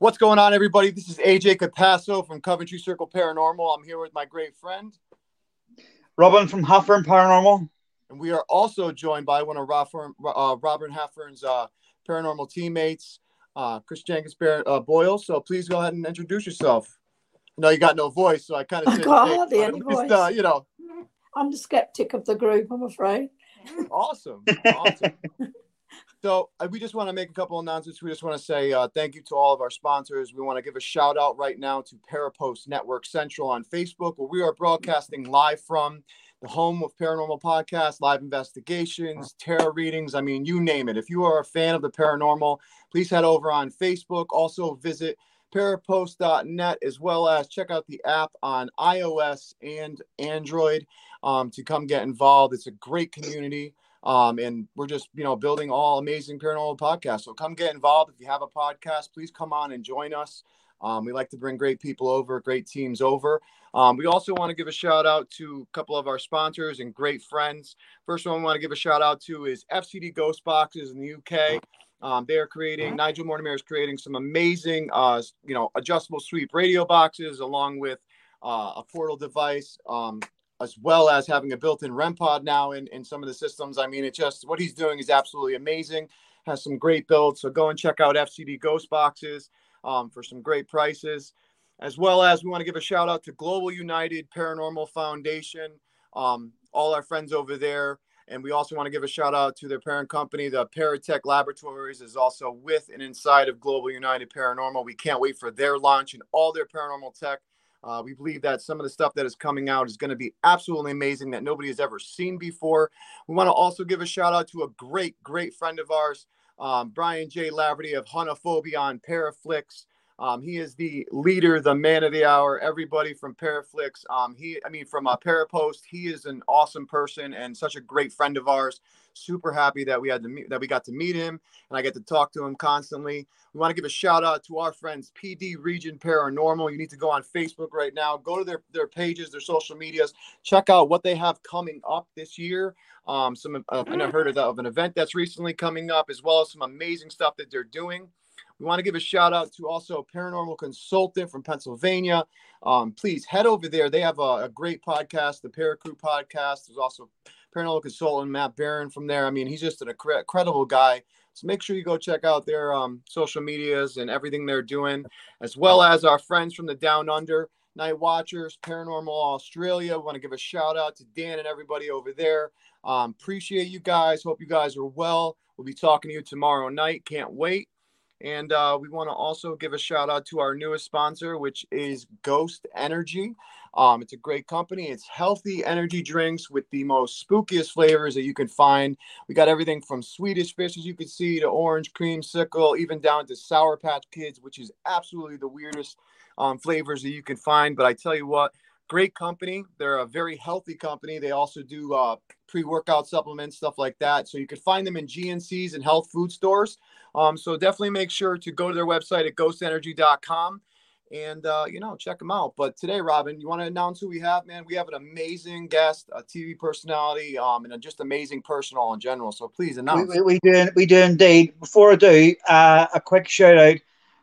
What's going on, everybody? This is AJ Capasso from Coventry Circle Paranormal. I'm here with my great friend Robin from Halfern Paranormal. And we are also joined by one of Robin, uh, Robin Halfern's uh, paranormal teammates, uh, Chris Jenkins uh, Boyle. So please go ahead and introduce yourself. No, you got no voice, so I kind of I got hardly any voice. Uh, you know, I'm the skeptic of the group. I'm afraid. Awesome, awesome. So uh, we just want to make a couple announcements. We just want to say uh, thank you to all of our sponsors. We want to give a shout out right now to Parapost Network Central on Facebook, where we are broadcasting live from the home of paranormal podcasts, live investigations, tarot readings. I mean, you name it. If you are a fan of the paranormal, please head over on Facebook. Also visit parapost.net as well as check out the app on iOS and Android um, to come get involved. It's a great community. Um, and we're just, you know, building all amazing paranormal podcasts. So come get involved. If you have a podcast, please come on and join us. Um, we like to bring great people over, great teams over. Um, we also want to give a shout out to a couple of our sponsors and great friends. First one we want to give a shout out to is FCD Ghost Boxes in the UK. Um, they are creating Nigel Mortimer is creating some amazing, uh, you know, adjustable sweep radio boxes along with uh, a portal device. Um, as well as having a built-in REM pod now in, in some of the systems. I mean, it just what he's doing is absolutely amazing. Has some great builds. So go and check out FCD Ghost Boxes um, for some great prices. As well as we want to give a shout out to Global United Paranormal Foundation, um, all our friends over there. And we also want to give a shout out to their parent company, the Paratech Laboratories, is also with and inside of Global United Paranormal. We can't wait for their launch and all their paranormal tech uh, we believe that some of the stuff that is coming out is going to be absolutely amazing that nobody has ever seen before. We want to also give a shout out to a great, great friend of ours, um, Brian J. Laverty of Hunophobia on Paraflix. Um, he is the leader, the man of the hour. Everybody from Paraflix, um, he, I mean, from uh, Parapost, he is an awesome person and such a great friend of ours. Super happy that we had to meet, that we got to meet him, and I get to talk to him constantly. We want to give a shout out to our friends, PD Region Paranormal. You need to go on Facebook right now, go to their their pages, their social medias, check out what they have coming up this year. Um, some uh, I heard of, of an event that's recently coming up, as well as some amazing stuff that they're doing. We want to give a shout out to also a paranormal consultant from Pennsylvania. Um, please head over there. They have a, a great podcast, the Paracrew podcast. There's also paranormal consultant Matt Barron from there. I mean, he's just an incredible guy. So make sure you go check out their um, social medias and everything they're doing, as well as our friends from the Down Under Night Watchers, Paranormal Australia. We want to give a shout out to Dan and everybody over there. Um, appreciate you guys. Hope you guys are well. We'll be talking to you tomorrow night. Can't wait. And uh, we want to also give a shout out to our newest sponsor, which is Ghost Energy. Um, it's a great company. It's healthy energy drinks with the most spookiest flavors that you can find. We got everything from Swedish fish, as you can see, to orange creamsicle, even down to Sour Patch Kids, which is absolutely the weirdest um, flavors that you can find. But I tell you what, great company. They're a very healthy company. They also do uh, pre-workout supplements, stuff like that. So you can find them in GNCs and health food stores. Um, so definitely make sure to go to their website at ghostenergy.com and uh, you know check them out. But today, Robin, you want to announce who we have, man? We have an amazing guest, a TV personality, um, and a just amazing person all in general. So please announce. We, we, we do, we do indeed. Before I do, uh, a quick shout out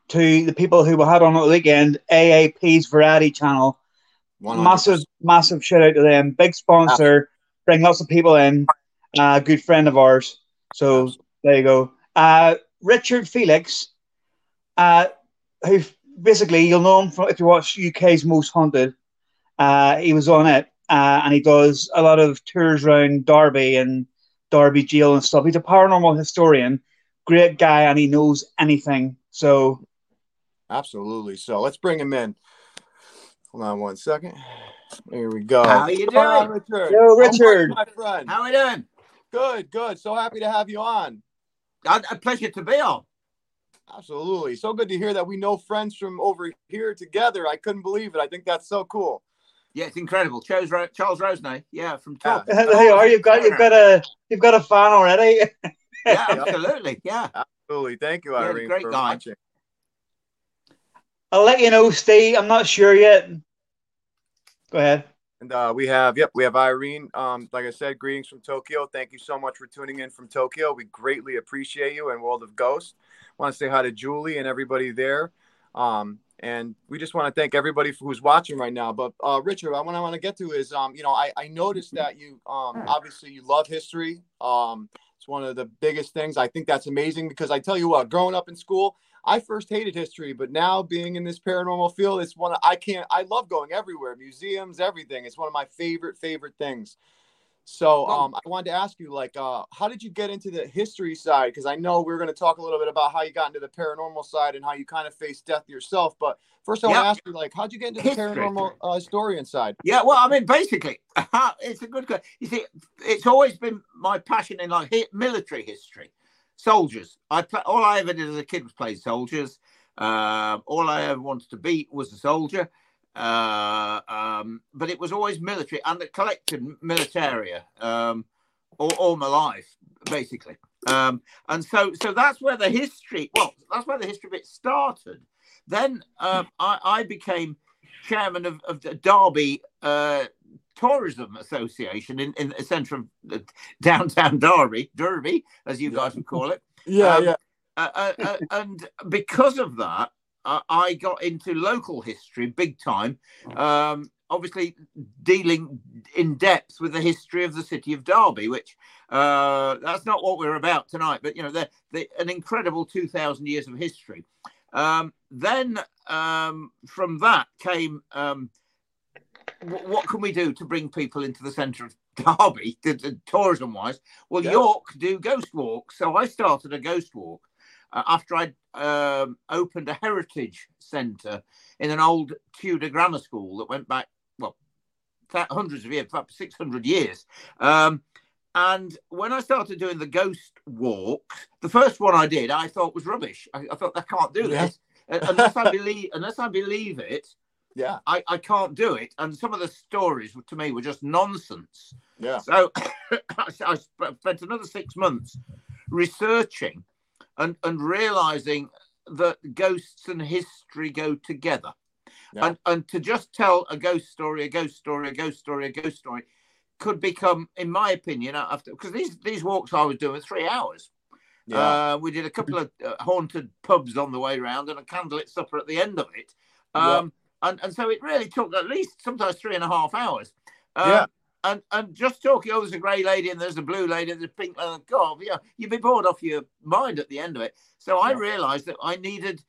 to the people who were had on at the weekend, AAP's Variety Channel. 100%. Massive, massive shout out to them. Big sponsor, bring lots of people in. Uh, good friend of ours. So there you go. Uh, Richard Felix, uh, who basically you'll know him from if you watch UK's Most Haunted. Uh, he was on it, uh, and he does a lot of tours around Derby and Derby jail and stuff. He's a paranormal historian, great guy, and he knows anything. So, absolutely. So let's bring him in. Hold on one second. Here we go. How are you doing, on, Richard? Yo, Richard. my friend. How are we doing? Good, good. So happy to have you on. A pleasure to be on. Absolutely. So good to hear that we know friends from over here together. I couldn't believe it. I think that's so cool. Yeah, it's incredible. Charles, Ro- Charles Rosenay. Yeah, from top. Yeah. Hey, are you've got you've got a you've got a fan already? yeah, absolutely. Yeah. Absolutely. Thank you, Irene. Yeah, great for guy. Watching. I'll let you know, Steve. I'm not sure yet. Go ahead. And uh, we have, yep, we have Irene. Um, like I said, greetings from Tokyo. Thank you so much for tuning in from Tokyo. We greatly appreciate you and World of Ghost. Want to say hi to Julie and everybody there. Um, and we just want to thank everybody who's watching right now. But uh, Richard, what I want to get to is, um, you know, I, I noticed that you um, obviously you love history. Um, it's one of the biggest things. I think that's amazing because I tell you what, growing up in school, I first hated history, but now being in this paranormal field, it's one of, I can't. I love going everywhere, museums, everything. It's one of my favorite favorite things. So um, I wanted to ask you, like, uh, how did you get into the history side? Because I know we are going to talk a little bit about how you got into the paranormal side and how you kind of faced death yourself. But first, I want to ask you, like, how'd you get into the history. paranormal uh, historian side? Yeah, well, I mean, basically, it's a good question. You see, it's always been my passion in like military history, soldiers. I play, all I ever did as a kid was play soldiers. Uh, all I ever wanted to be was a soldier. Uh, um, but it was always military and the collected militaria um, all, all, my life, basically. Um, and so, so that's where the history. Well, that's where the history bit started. Then um, I, I, became chairman of, of the Derby uh, Tourism Association in, in the centre of downtown Derby, Derby, as you guys would call it. Yeah, um, yeah. Uh, uh, uh, and because of that, uh, I got into local history big time. Um, obviously, dealing in depth with the history of the city of Derby, which uh, that's not what we're about tonight. But you know, they're, they're an incredible two thousand years of history. Um, then um, from that came um, what can we do to bring people into the centre of Derby, tourism wise? Well, York do ghost walks, so I started a ghost walk uh, after I'd um, opened a heritage centre in an old Tudor grammar school that went back, well, hundreds of years, about 600 years. Um, and when I started doing the ghost walks, the first one I did, I thought was rubbish. I, I thought I can't do yeah. this unless I believe unless I believe it. Yeah, I, I can't do it. And some of the stories to me were just nonsense. Yeah. So I spent another six months researching and, and realizing that ghosts and history go together. Yeah. And, and to just tell a ghost story, a ghost story, a ghost story, a ghost story could become, in my opinion, after because these these walks I was doing three hours. Yeah. Uh, we did a couple of uh, haunted pubs on the way around and a candlelit supper at the end of it. Um, yeah. And, and so it really took at least sometimes three and a half hours. Um, yeah and and just talking, oh, there's a grey lady and there's a blue lady, and there's a pink lady. God, yeah, you'd be bored off your mind at the end of it. So I realised that I needed,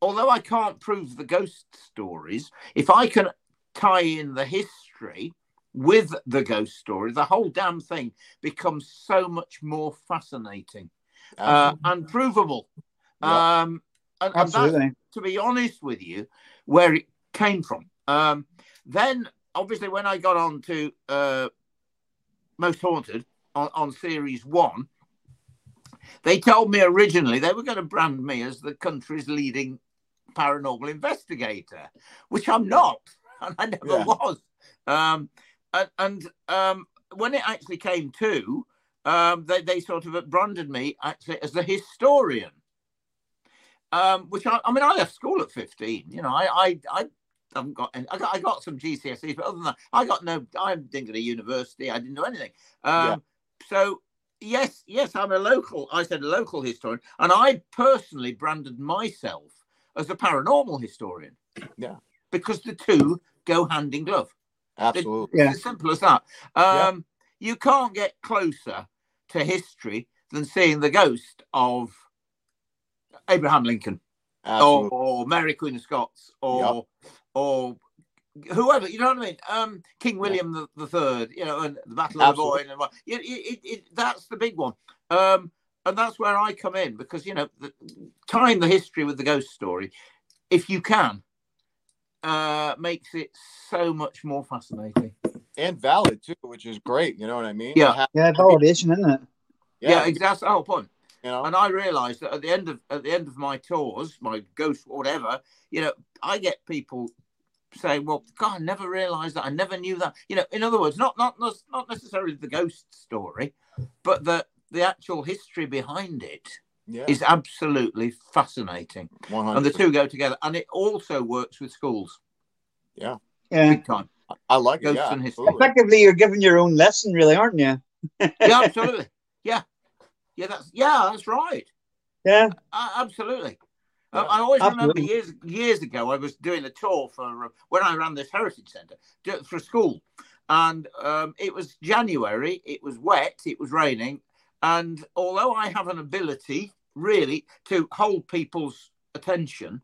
although I can't prove the ghost stories, if I can tie in the history with the ghost story, the whole damn thing becomes so much more fascinating uh, and provable. Yeah. Um, and, Absolutely. And to be honest with you, where it came from. Um, then obviously when I got on to uh, Most Haunted on, on series one, they told me originally they were going to brand me as the country's leading paranormal investigator, which I'm not, and I never yeah. was. Um, and, and um, when it actually came to, um, they, they sort of branded me actually as the historian. Um, which I, I mean, I left school at 15. You know, I, I, I I haven't got any. I got, I got some GCSEs, but other than that, I got no. I didn't go to university. I didn't do anything. Um, yeah. So yes, yes, I'm a local. I said a local historian, and I personally branded myself as a paranormal historian. Yeah, because the two go hand in glove. Absolutely, it, yeah. as simple as that. Um, yeah. You can't get closer to history than seeing the ghost of Abraham Lincoln. Or, or, Mary Queen of Scots, or yep or whoever, you know what I mean? Um, King William yeah. the, the Third, you know, and the Battle of Absolutely. the Boyne, and it, it, it, that's the big one. Um, and that's where I come in because you know, the, tying the history with the ghost story, if you can, uh, makes it so much more fascinating and valid too, which is great. You know what I mean? Yeah, yeah, validation, isn't it? Yeah, yeah exactly. That's the whole point. You know? And I realised that at the end of at the end of my tours, my ghost whatever, you know, I get people saying, "Well, God, I never realised that. I never knew that." You know, in other words, not not not necessarily the ghost story, but the the actual history behind it yeah. is absolutely fascinating. 100%. And the two go together, and it also works with schools. Yeah, yeah, big time. I like Ghosts it. Yeah, and history. Effectively, you're giving your own lesson, really, aren't you? yeah, absolutely. Yeah, yeah, that's yeah, that's right. Yeah, uh, absolutely. Yeah. I, I always Absolutely. remember years years ago I was doing a tour for uh, when I ran this heritage centre for school, and um, it was January. It was wet. It was raining, and although I have an ability really to hold people's attention,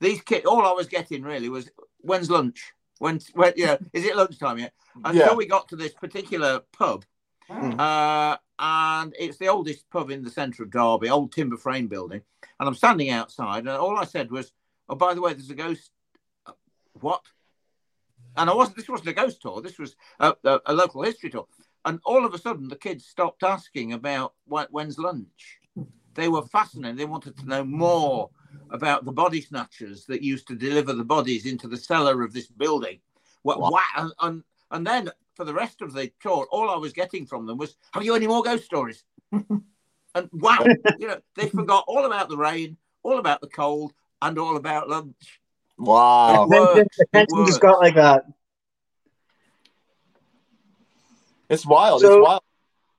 these kids all I was getting really was when's lunch? When, when yeah, is it lunchtime yet? Until yeah. we got to this particular pub, mm. uh, and it's the oldest pub in the centre of Derby, old timber frame building. And I'm standing outside, and all I said was, "Oh, by the way, there's a ghost." What? And I wasn't. This wasn't a ghost tour. This was a, a, a local history tour. And all of a sudden, the kids stopped asking about when's lunch. They were fascinated. They wanted to know more about the body snatchers that used to deliver the bodies into the cellar of this building. Wow. And, and, and then for the rest of the tour, all I was getting from them was, "Have you any more ghost stories?" and wow, you know, they forgot all about the rain, all about the cold, and all about lunch. Wow, it works. just got like that. It's wild. So, it's wild.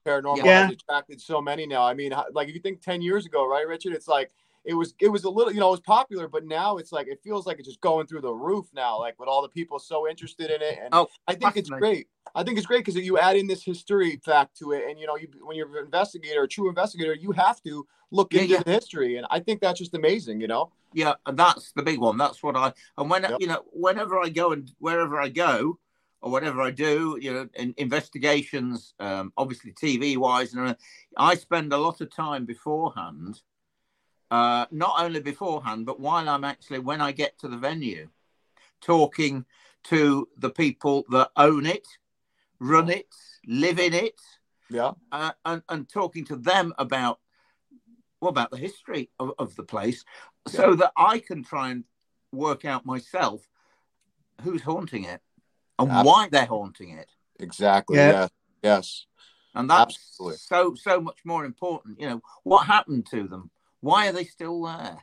Paranormal yeah. has attracted so many now. I mean, like if you think ten years ago, right, Richard? It's like it was it was a little you know it was popular but now it's like it feels like it's just going through the roof now like with all the people so interested in it and oh, i think it's great i think it's great because you add in this history fact to it and you know you, when you're an investigator a true investigator you have to look yeah, into yeah. the history and i think that's just amazing you know yeah and that's the big one that's what i and when yep. you know whenever i go and wherever i go or whatever I do, you know, in investigations, um, obviously TV wise, and I spend a lot of time beforehand uh, not only beforehand, but while I'm actually, when I get to the venue, talking to the people that own it, run it, live in it, yeah, uh, and, and talking to them about well, about the history of, of the place, yeah. so that I can try and work out myself who's haunting it and Absolutely. why they're haunting it. Exactly. Yeah. yeah. Yes. And that's Absolutely. so so much more important. You know what happened to them why are they still there?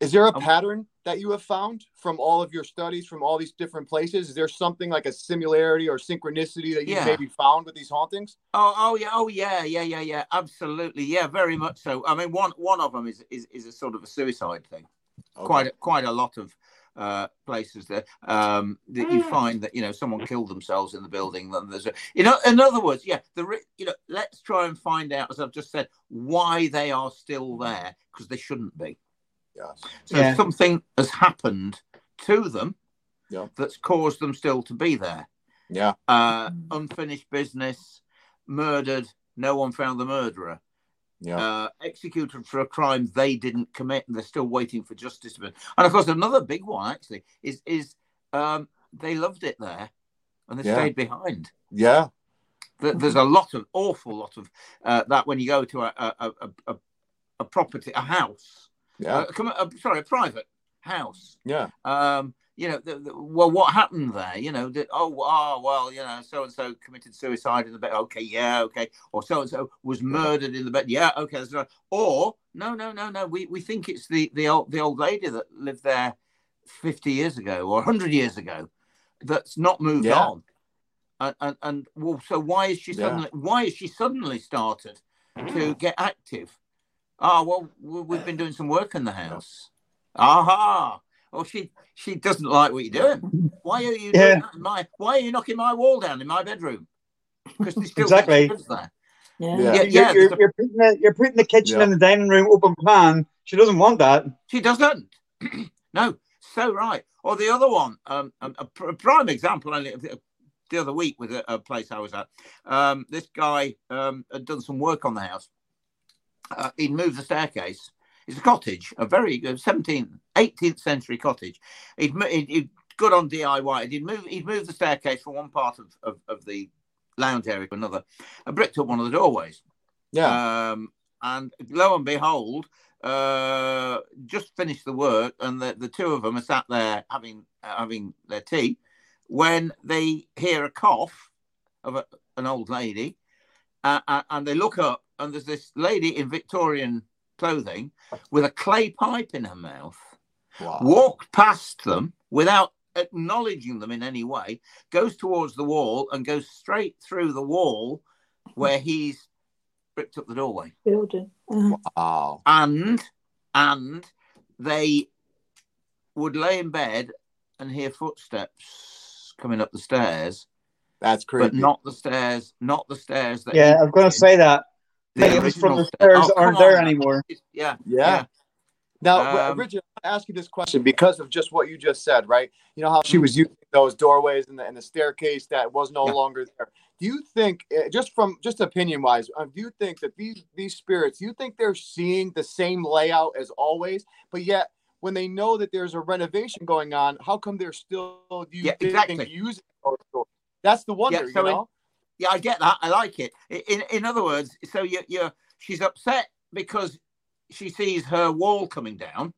Is there a um, pattern that you have found from all of your studies from all these different places? Is there something like a similarity or synchronicity that you yeah. maybe found with these hauntings? Oh, oh yeah, oh yeah, yeah, yeah, yeah, absolutely, yeah, very much so. I mean, one one of them is is, is a sort of a suicide thing. Okay. Quite quite a lot of uh, places that um, that you mm. find that you know someone killed themselves in the building. Then there's a, you know, in other words, yeah, the you know, let's try and find out, as I've just said, why they are still there because they shouldn't be. Yes. So yeah. something has happened to them yeah. that's caused them still to be there. Yeah. Uh, unfinished business, murdered. No one found the murderer yeah. uh, executed for a crime they didn't commit, and they're still waiting for justice. And of course, another big one actually is is um, they loved it there, and they yeah. stayed behind. Yeah, there's a lot of awful lot of uh, that when you go to a a, a, a, a property, a house. Yeah, uh, sorry, a private house. Yeah. Um, you know, the, the, well, what happened there? You know, that oh, oh, well, you know, so and so committed suicide in the bed. Okay, yeah, okay. Or so and so was murdered in the bed. Yeah, okay. Or no, no, no, no. We we think it's the the old the old lady that lived there fifty years ago or hundred years ago that's not moved yeah. on. And, and, and well, so why is she suddenly yeah. why is she suddenly started to get active? Ah, oh, well, we've been doing some work in the house. Aha oh, she she doesn't like what you're doing. Why are you yeah. my? Why are you knocking my wall down in my bedroom? Because exactly. there. Yeah, yeah, yeah. You're, you're, you're, putting the, you're putting the kitchen yeah. and the dining room open plan. She doesn't want that. She doesn't. no, so right. Or the other one, um, a, a prime example. Only the other week with a, a place I was at. Um, this guy um, had done some work on the house. Uh, he'd moved the staircase it's a cottage, a very 17th, uh, 18th century cottage. He'd, he'd, he'd good on DIY. He'd move, he'd move the staircase from one part of, of, of the lounge area to another and bricked up one of the doorways. Yeah. Um, and lo and behold, uh, just finished the work, and the, the two of them are sat there having uh, having their tea when they hear a cough of a, an old lady, uh, uh and they look up, and there's this lady in Victorian clothing with a clay pipe in her mouth, wow. walked past them without acknowledging them in any way, goes towards the wall and goes straight through the wall where he's ripped up the doorway. Building. Uh-huh. Wow. And and they would lay in bed and hear footsteps coming up the stairs, That's creepy. but not the stairs, not the stairs that. yeah, I was going to say that. The Maybe it from the stairs Oh, aren't there on. anymore. Yeah, yeah. Now, Um, Richard, I ask you this question because of just what you just said, right? You know how she was using those doorways and the, and the staircase that was no Yeah. longer there. Do you think, uh, just from just opinion wise, uh, do you think that these these spirits, do you think they're seeing the same layout as always, but yet when they know that there's a renovation going on, how come they're still do you Yeah, think, exactly. using those doors? That's the wonder, so you in- know? Yeah, I get that. I like it. In in other words, so you you're she's upset because she sees her wall coming down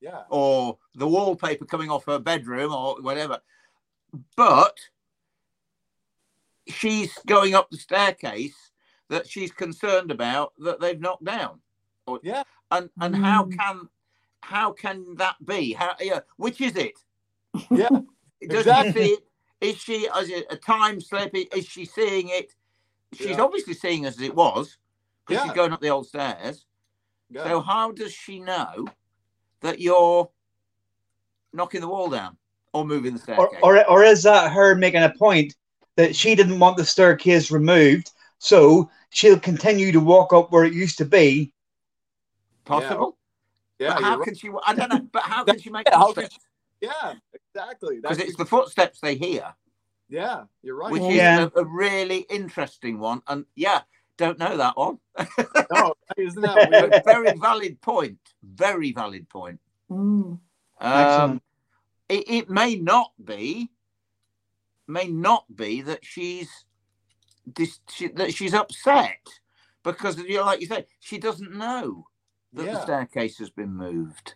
yeah. or the wallpaper coming off her bedroom or whatever, but she's going up the staircase that she's concerned about that they've knocked down. Or, Yeah. and and how Mm. can how can that be? How yeah, which is it? Yeah. Does Exactly. she see it? Is she is it a time slip? Is she seeing it? She's Yeah. obviously seeing as it was because Yeah. she's going up the old stairs. Yeah. So how does she know that you're knocking the wall down or moving the Or, staircase? or, or is that her making a point that she didn't want the staircase removed, so she'll continue to walk up where it used to be? Possible. yeah, but you're how right. can she? I don't know. But how can she make Yeah, how can footsteps? yeah, exactly. Because it's the footsteps they hear, yeah, you're right. which Yeah. is a, a really interesting one. And yeah, don't know that one. no, isn't that weird? Very valid point. Very valid point. Mm. Um, it, it may not be, may not be that she's this she, that she's upset because you know, like you said, she doesn't know that the staircase has been moved.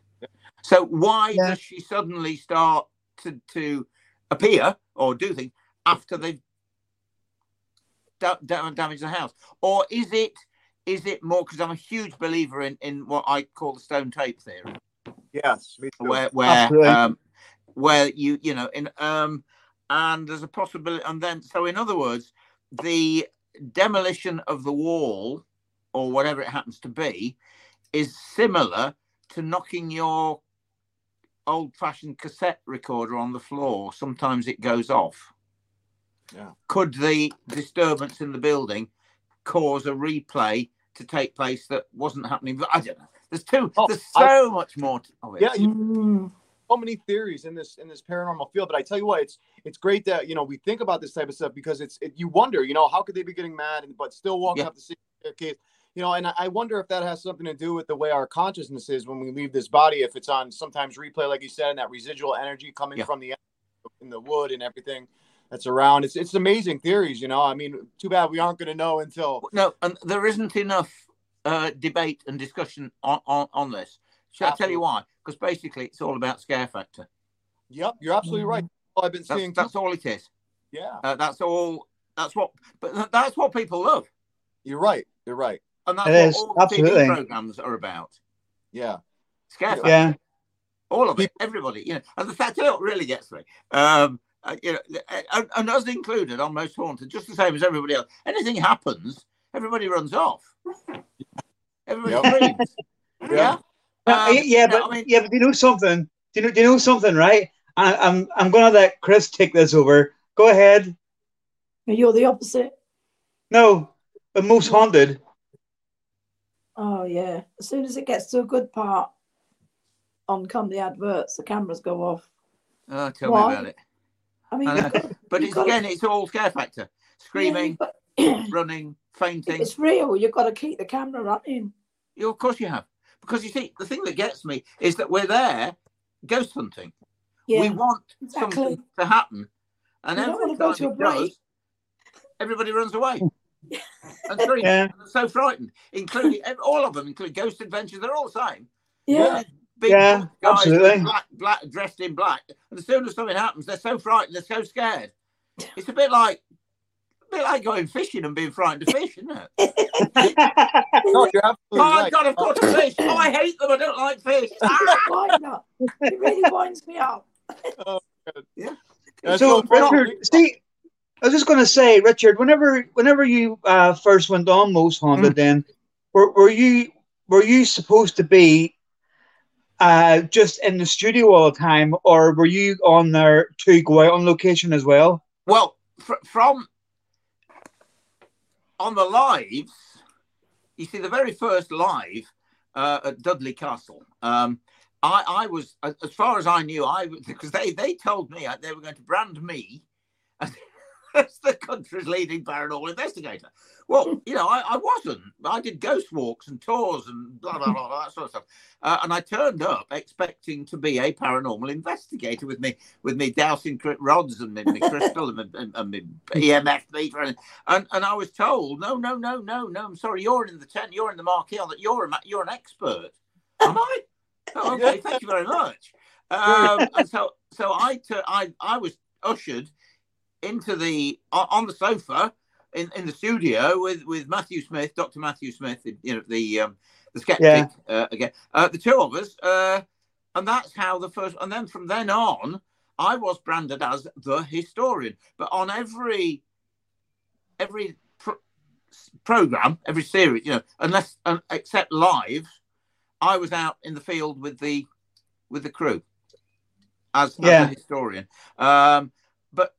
So why Yeah. does she suddenly start to to appear or do things after they've da- da- damaged the house, or is it? Is it more because I'm a huge believer in, in what I call the stone tape theory? Yes, me too. where where Absolutely. um where you you know in um and there's a possibility and then so in other words the demolition of the wall or whatever it happens to be is similar to knocking your old fashioned cassette recorder on the floor sometimes it goes off Yeah. could the disturbance in the building cause a replay to take place that wasn't happening i don't know there's two Oh, there's I- so much more to, of it. Yeah, you so many theories in this in this paranormal field, but I tell you what, it's it's great that you know we think about this type of stuff because it's it, you wonder, you know, how could they be getting mad and but still walking Yeah. up the staircase, you know, and I, wonder if that has something to do with the way our consciousness is when we leave this body, if it's on sometimes replay, like you said, and that residual energy coming Yeah. from the in the wood and everything that's around. It's it's amazing theories, you know. I mean, too bad we aren't going to know until No, and there isn't enough uh, debate and discussion on, on, on this. Shall I tell you why? Because basically, it's all about scare factor. Yep, you're absolutely right. I've been That's, seeing. that's all it is. yeah, Uh, that's all. That's what. But that's what people love, you're right. You're right. And that's It what is, all absolutely. TV programs are about. Yeah. Scare factor. Yeah. all of it, everybody, you know. And the fact that really gets me, um, uh, you know, and, and us included on most haunted, just the same as everybody else. Anything happens, everybody runs off. Everybody Yep. screams. Yeah. Uh, Um, yeah, no, but I mean, yeah, but do you know something? Do you know? Do you know something? Right? I, I'm I'm gonna let Chris take this over. Go ahead. You're the opposite. No, the most haunted. Oh yeah. As soon as it gets to a good part, on come the adverts, the cameras go off. oh, tell Why? me about it. I mean, I got- But You've got to- again, it's all scare factor. yeah, Screaming, but running, fainting. it's real. You've got to keep the camera running. Yeah, of course you have. Because you see, the thing that gets me is that we're there ghost hunting. Yeah. We want exactly. something to happen. And You don't every wanna go time to a it break. does, everybody runs away. and screams. Yeah. And so frightened, including all of them, including Ghost Adventures. They're all the same. yeah. Big Yeah, guys absolutely. in Black, black, dressed in black. And as soon as something happens, they're so frightened, they're so scared. It's a bit like, a bit like going fishing and being frightened of fish, isn't it? No, you're absolutely Oh my right. God, I've caught a fish. Oh, I hate them. I don't like fish. Ah! Wind up. It really winds me up. That's so, so. Richard, see, I was just going to say, Richard, whenever whenever you uh, first went on Most Haunted, Mm. then were, were you were you supposed to be uh, just in the studio all the time, or were you on there to go out on location as well? Well, fr- from on the lives, you see, the very first live uh, at Dudley Castle, um, I, I was, as far as I knew, I because they they told me they were going to brand me as, as the country's leading paranormal investigator. Well, you know, I, I, wasn't. I did ghost walks and tours and blah blah blah, that sort of stuff. Uh, and I turned up expecting to be a paranormal investigator with me with me dowsing rods and me, me crystal and, and, and me EMF meter, and, and and I was told, no, no, no, no, no. I'm sorry, you're in the tent, you're in the marquee on that. You're a, you're an expert. Am I? Oh, okay, thank you very much. Um, and so so I, t- I I was ushered into the on the sofa in, in the studio with, with Matthew Smith, Dr. Matthew Smith, you know, the um, the skeptic yeah. uh, again, uh, the two of us, uh, and that's how the first. And then from then on, I was branded as the historian. But on every every pro- program, every series, you know, unless except live, I was out in the field with the with the crew as, yeah. as a historian. Um, but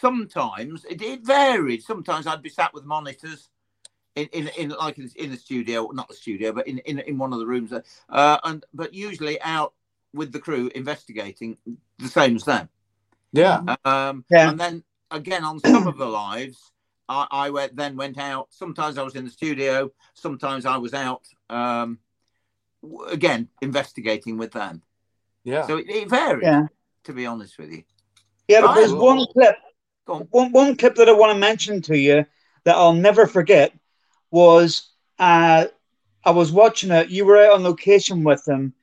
sometimes it, it varied. Sometimes I'd be sat with monitors in, in, in like in, in the studio, not the studio, but in, in, in one of the rooms. Uh, and but usually out with the crew investigating the same as them. Yeah. Um, yeah. And then again on some of the lives, I, I went, then went out. Sometimes I was in the studio. Sometimes I was out. Um, again, investigating with them. Yeah. So it, it varied. Yeah. To be honest with you. Yeah, but there's one clip one, one clip that I want to mention to you that I'll never forget was uh, I was watching it. You were out on location with them,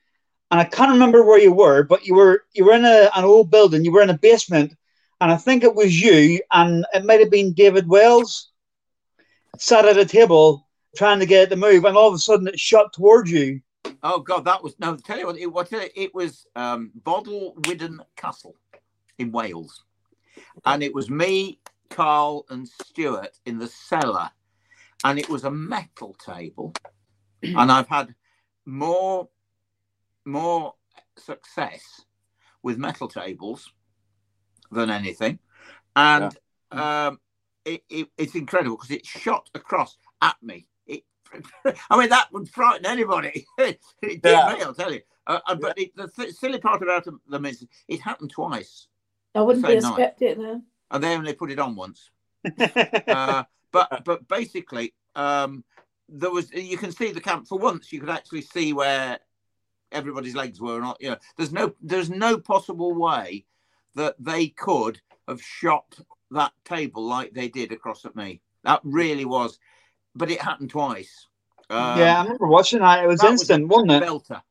and I can't remember where you were, but you were you were in a, an old building. You were in a basement, and I think it was you, and it might have been David Wells, sat at a table trying to get it to move, and all of a sudden it shot towards you. Oh God, that was no. Tell you what, it, was. it was um, Bodelwyddan Castle in Wales and it was me, Karl, and Stuart in the cellar, and it was a metal table, and I've had more more success with metal tables than anything, and yeah. um, it, it, it's incredible because it shot across at me. It, I mean, that would frighten anybody. it did yeah. me, I'll tell you. Uh, uh but it, the th- silly part about them is it happened twice. I wouldn't be a skeptic then. And they only put it on once. uh, but but basically, um, there was you can see the camp for once. You could actually see where everybody's legs were. Not you know. There's no there's no possible way that they could have shot that table like they did across at me. That really was, but it happened twice. Um, yeah, I remember watching that. It was that instant, was not it? Belter.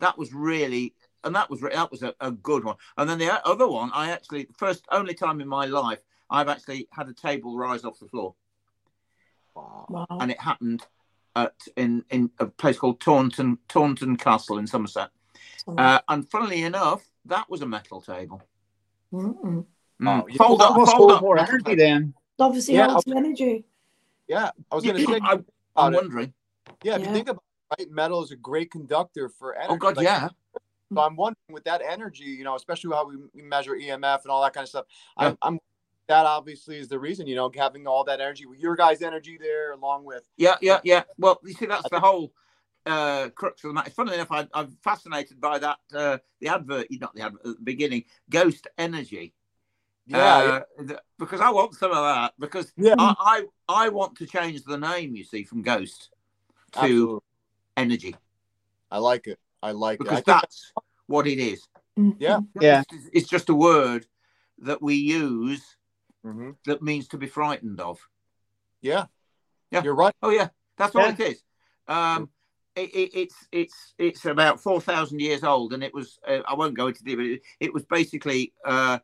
That was really and that was that was a, a, good one. And then the other one, I actually first only time in my life I've actually had a table rise off the floor, wow. and it happened at in in a place called Taunton Taunton Castle in Somerset. Uh, and funnily enough, that was a metal table. Mm. Oh, fold up, fold up more energy then. Obviously, yeah, lots of energy. Yeah, I was going to say. I, am wondering. Yeah, if yeah. you think about it, right, metal is a great conductor for energy. Oh God, like, yeah. So I'm wondering with that energy, you know, especially how we measure EMF and all that kind of stuff. Yeah. I'm, I'm that obviously is the reason, you know, having all that energy with your guys' energy there, along with yeah, yeah, yeah. Well, you see, that's the whole uh, crux of the matter. Funnily enough, I, am fascinated by that uh, the advert, not the advert at the beginning, ghost energy. Yeah, uh, yeah. because I want some of that. Because yeah. I, I, I want to change the name. You see, from ghost to Absolutely. energy. I like it. I like because it. that's what it is. Yeah, yeah. It's, it's, just a word that we use mm-hmm. that means to be frightened of. Yeah, yeah, you're right. Oh yeah, that's what yeah. it is. Um, it, it, it's it's it's about four thousand years old, and it was. Uh, I won't go into detail. It, it was basically uh,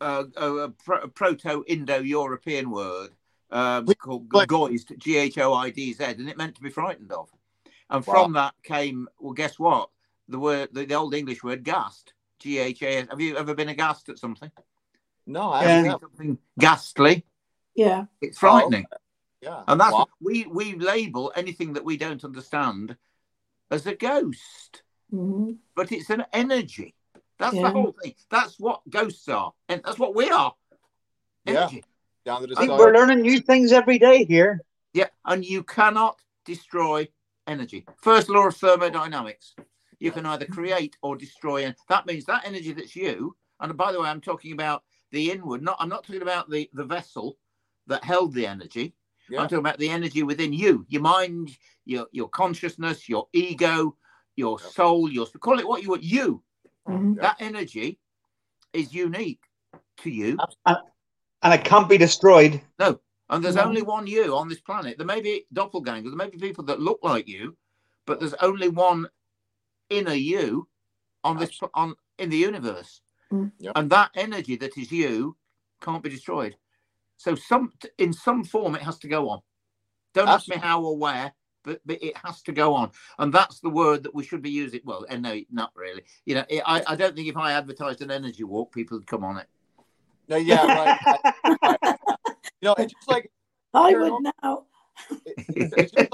a, a, a proto-Indo-European word um, called Goizd, G H O I D Z, and it meant to be frightened of. And wow. from that came, well, guess what? The word, the, the old English word, ghast. G H A S. Have you ever been aghast at something? No, I haven't. Something ghastly. Yeah. It's frightening. Oh, yeah. And that's wow. we we label anything that we don't understand as a ghost. Mhm. but it's an energy. That's Yeah. the whole thing. That's what ghosts are, and that's what we are. Yeah. Energy. Down the I think we're learning new things every day here. Yeah, and you cannot destroy energy. First law of thermodynamics. You can either create or destroy, and that means that energy that's you. And by the way, I'm talking about the inward. Not, I'm not talking about the the vessel that held the energy. Yeah. I'm talking about the energy within you, your mind, your your consciousness, your ego, your Yep. soul. Your call it what you want. You. Mhm. That energy is unique to you. And it can't be destroyed. And there's No. only one you on this planet. There may be doppelgangers, there may be people that look like you, but there's only one inner you on this on in the universe. Mm. Yep. And that energy that is you can't be destroyed. So some in some form it has to go on. Don't ask me how or where, but, but it has to go on. And that's the word that we should be using. Well, and no, not really. You know, it, I, I don't think if I advertised an energy walk, people would come on it. No, yeah, right. I- I- you know, it's just like I Paranormal- would now. it's just like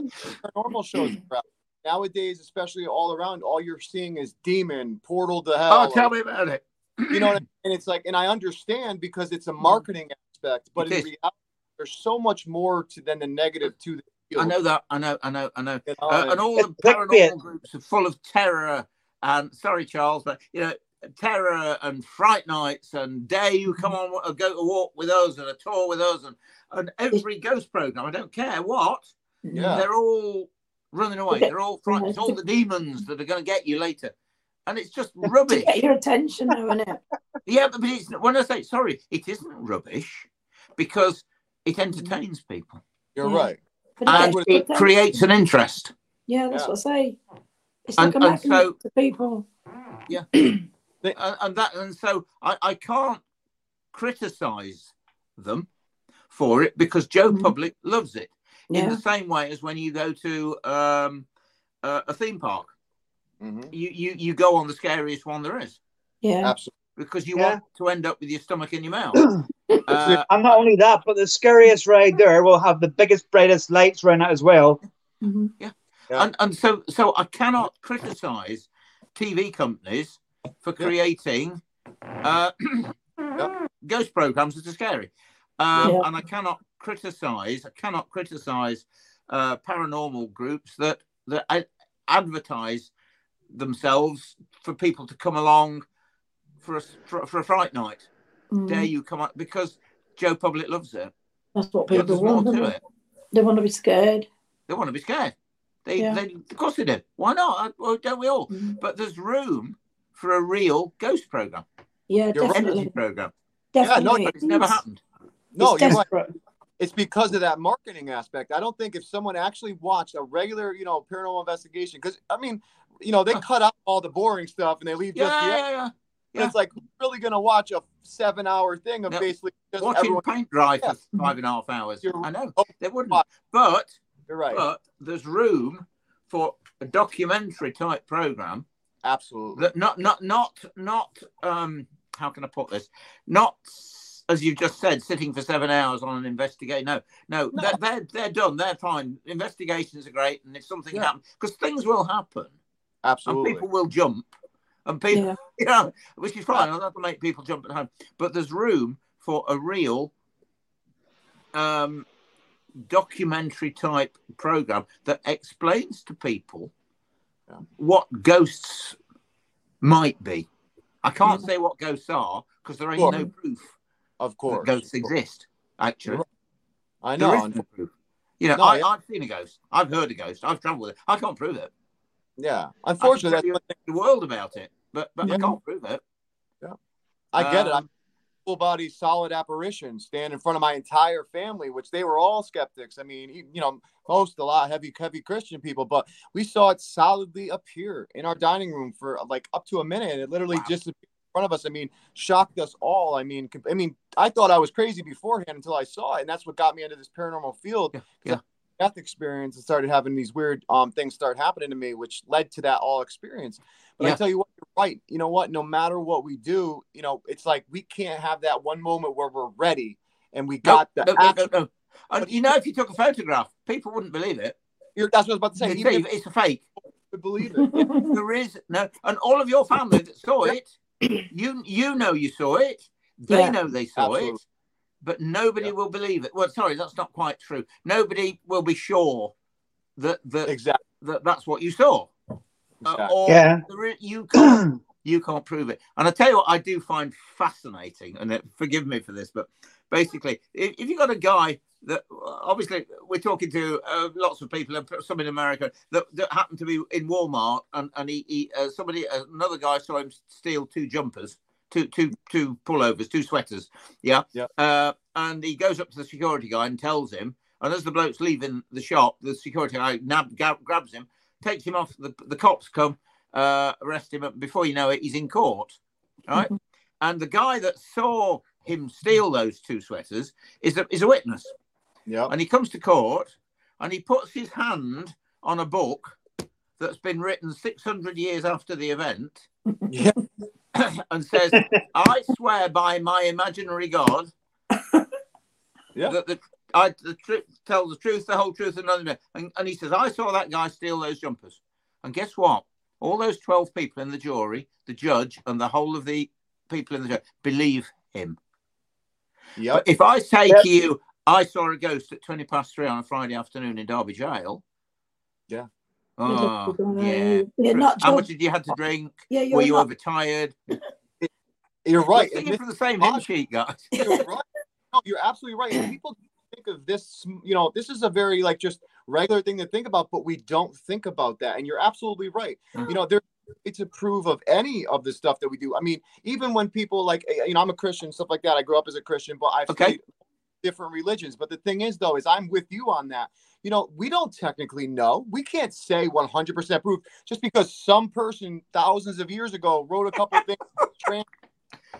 paranormal shows. are. Nowadays, especially all around, all you're seeing is demon, portal to hell. oh, tell me about it. You know what I mean? And it's like, and I understand because it's a marketing aspect, but It in reality, there's so much more to than the negative to the field. I know that. I know. I know. I know. you know, Uh, and- and all the paranormal groups are full of terror and sorry, Charles, but you know, terror and fright nights and dare you come on uh, go to walk with us and a tour with us and and every ghost program. I don't care what. Yeah. They're all running away. They're all frightened. It's all the demons that are going to get you later, and it's just rubbish. To get your attention, though, isn't it? Yeah, but it's when I say sorry, it isn't rubbish because it entertains people you're Yeah. right. And gets it attention. creates an interest. Yeah, that's Yeah. what I say. It's And- like a and magnet so- to people. and, and that and so I, I can't criticize them for it because Joe Mhm. Public loves it in the same way as when you go to um, uh, a theme park Mhm. you, you you go on the scariest one there is Yeah. Absolutely. because you Yeah. want to end up with your stomach in your mouth uh, And not only that, but the scariest ride there will have the biggest, brightest lights around it as well. Mhm. Yeah. and and so so I cannot criticize TV companies for creating uh, ghost programs that are scary, um, Yeah. and I cannot criticize I cannot criticize uh, paranormal groups that that advertise themselves for people to come along for a for, for a fright night. Mhm. Dare you come up because Joe Public loves it. That's what But people there's more want. don't to they? it. They want to be scared. They want to be scared. They, Yeah. they of course they do. Why not? Well, don't we all? Mhm. but there's room for a real ghost program, Yeah, You're right. energy definitely. program. Definitely. But it's never happened. No, it's you're right. It's because of that marketing aspect. I don't think if someone actually watched a regular, you know, paranormal investigation, because I mean, you know, they cut out all the boring stuff and they leave Yeah, just the. yeah, yeah. And It's like really going to watch a seven-hour thing of No. basically just Watching everyone. paint dry for five and a half hours. You're- I know Oh, they wouldn't, but You're right. but there's room for a documentary type program Absolutely. not not not not um how can I put this not as you've just said sitting for seven hours on an investigation no no, No. They're, they're they're done they're fine investigations are great and if something Yeah. happens because things will happen Absolutely. and people will jump and people Yeah. you know which is fine I'll have to make people jump at home but there's room for a real um documentary type program that explains to people. What ghosts might be. I can't say what ghosts are because there ain't no proof of that course. ghosts Of course. exist. Actually, I know. is no proof. You know, No, I, yeah. I've seen a ghost. I've heard a ghost. I've travelled with it. I can't prove it. Yeah. I Unfortunately, tell that's the world about it, but but I can't prove it. Yeah, I get it. I Um, full body solid apparition stand in front of my entire family, which they were all skeptics. I mean, you know, most a lot of heavy, heavy Christian people, but we saw it solidly appear in our dining room for like up to a minute. It literally Wow. just in front of us. I mean, shocked us all. I mean, I mean, I thought I was crazy beforehand until I saw it, and that's what got me into this paranormal field. Yeah, 'Cause yeah. I- Death experience and started having these weird um things start happening to me, which led to that all experience. But Yeah. I tell you what, you're right. You know what? No matter what we do, you know, it's like we can't have that one moment where we're ready and we No, got the no, no, no, action. no. And you know, if you took a photograph, people wouldn't believe it. You're- That's what I was about to say. It's a fake. believe it. there is no, and all of your family that saw it, you you know you saw it. They Yeah. know they saw Absolutely. it, but nobody Yeah. will believe it. Well, sorry, that's not quite true. Nobody will be sure that that, Exactly. that that's what you saw. Uh, or Yeah. there is- you can't you can't prove it. And I tell you what, I do find fascinating, and uh, forgive me for this, but basically, if, if you've got a guy that obviously we're talking to uh, lots of people, uh, some in America that, that happen to be in Walmart, and and he, he uh, somebody another guy saw him steal two jumpers. Two, two, two pullovers, two sweaters, yeah, Yeah. Uh, and he goes up to the security guy and tells him. And as the bloke's leaving the shop, the security guy nab, grabs him, takes him off. The, the cops come, uh, arrest him. and Before you know it, he's in court, right? Mhm. And the guy that saw him steal those two sweaters is a, is a witness. Yeah. And he comes to court and he puts his hand on a book that's been written 600 years after the event Yeah. and says, I swear by my imaginary God Yeah. that the, I the tr- tell the truth, the whole truth, and nothing. but- And, and he says, I saw that guy steal those jumpers. And guess what? All those 12 people in the jury, the judge, and the whole of the people in the jury believe him. Yep. But if I say Yep. to you, I saw a ghost at 20 past three on a Friday afternoon in Derby Jail. Yeah. Oh, yeah. You're not How much did you have to drink? yeah, you're Were you not, overtired? You're right. We're And singing this- from the same hymn sheet, guys. you're right. No, you're absolutely right. And people think of this, you know, this is a very like just regular thing to think about, but we don't think about that. And you're absolutely right. Mhm. You know, there it's a prove of any of the stuff that we do. I mean, even when people like, eh, you know, I'm a Christian, stuff like that. I grew up as a Christian, but I've Okay. studied different religions. But the thing is, though, is I'm with you on that. You know, we don't technically know. We can't say 100% proof just because some person thousands of years ago wrote a couple things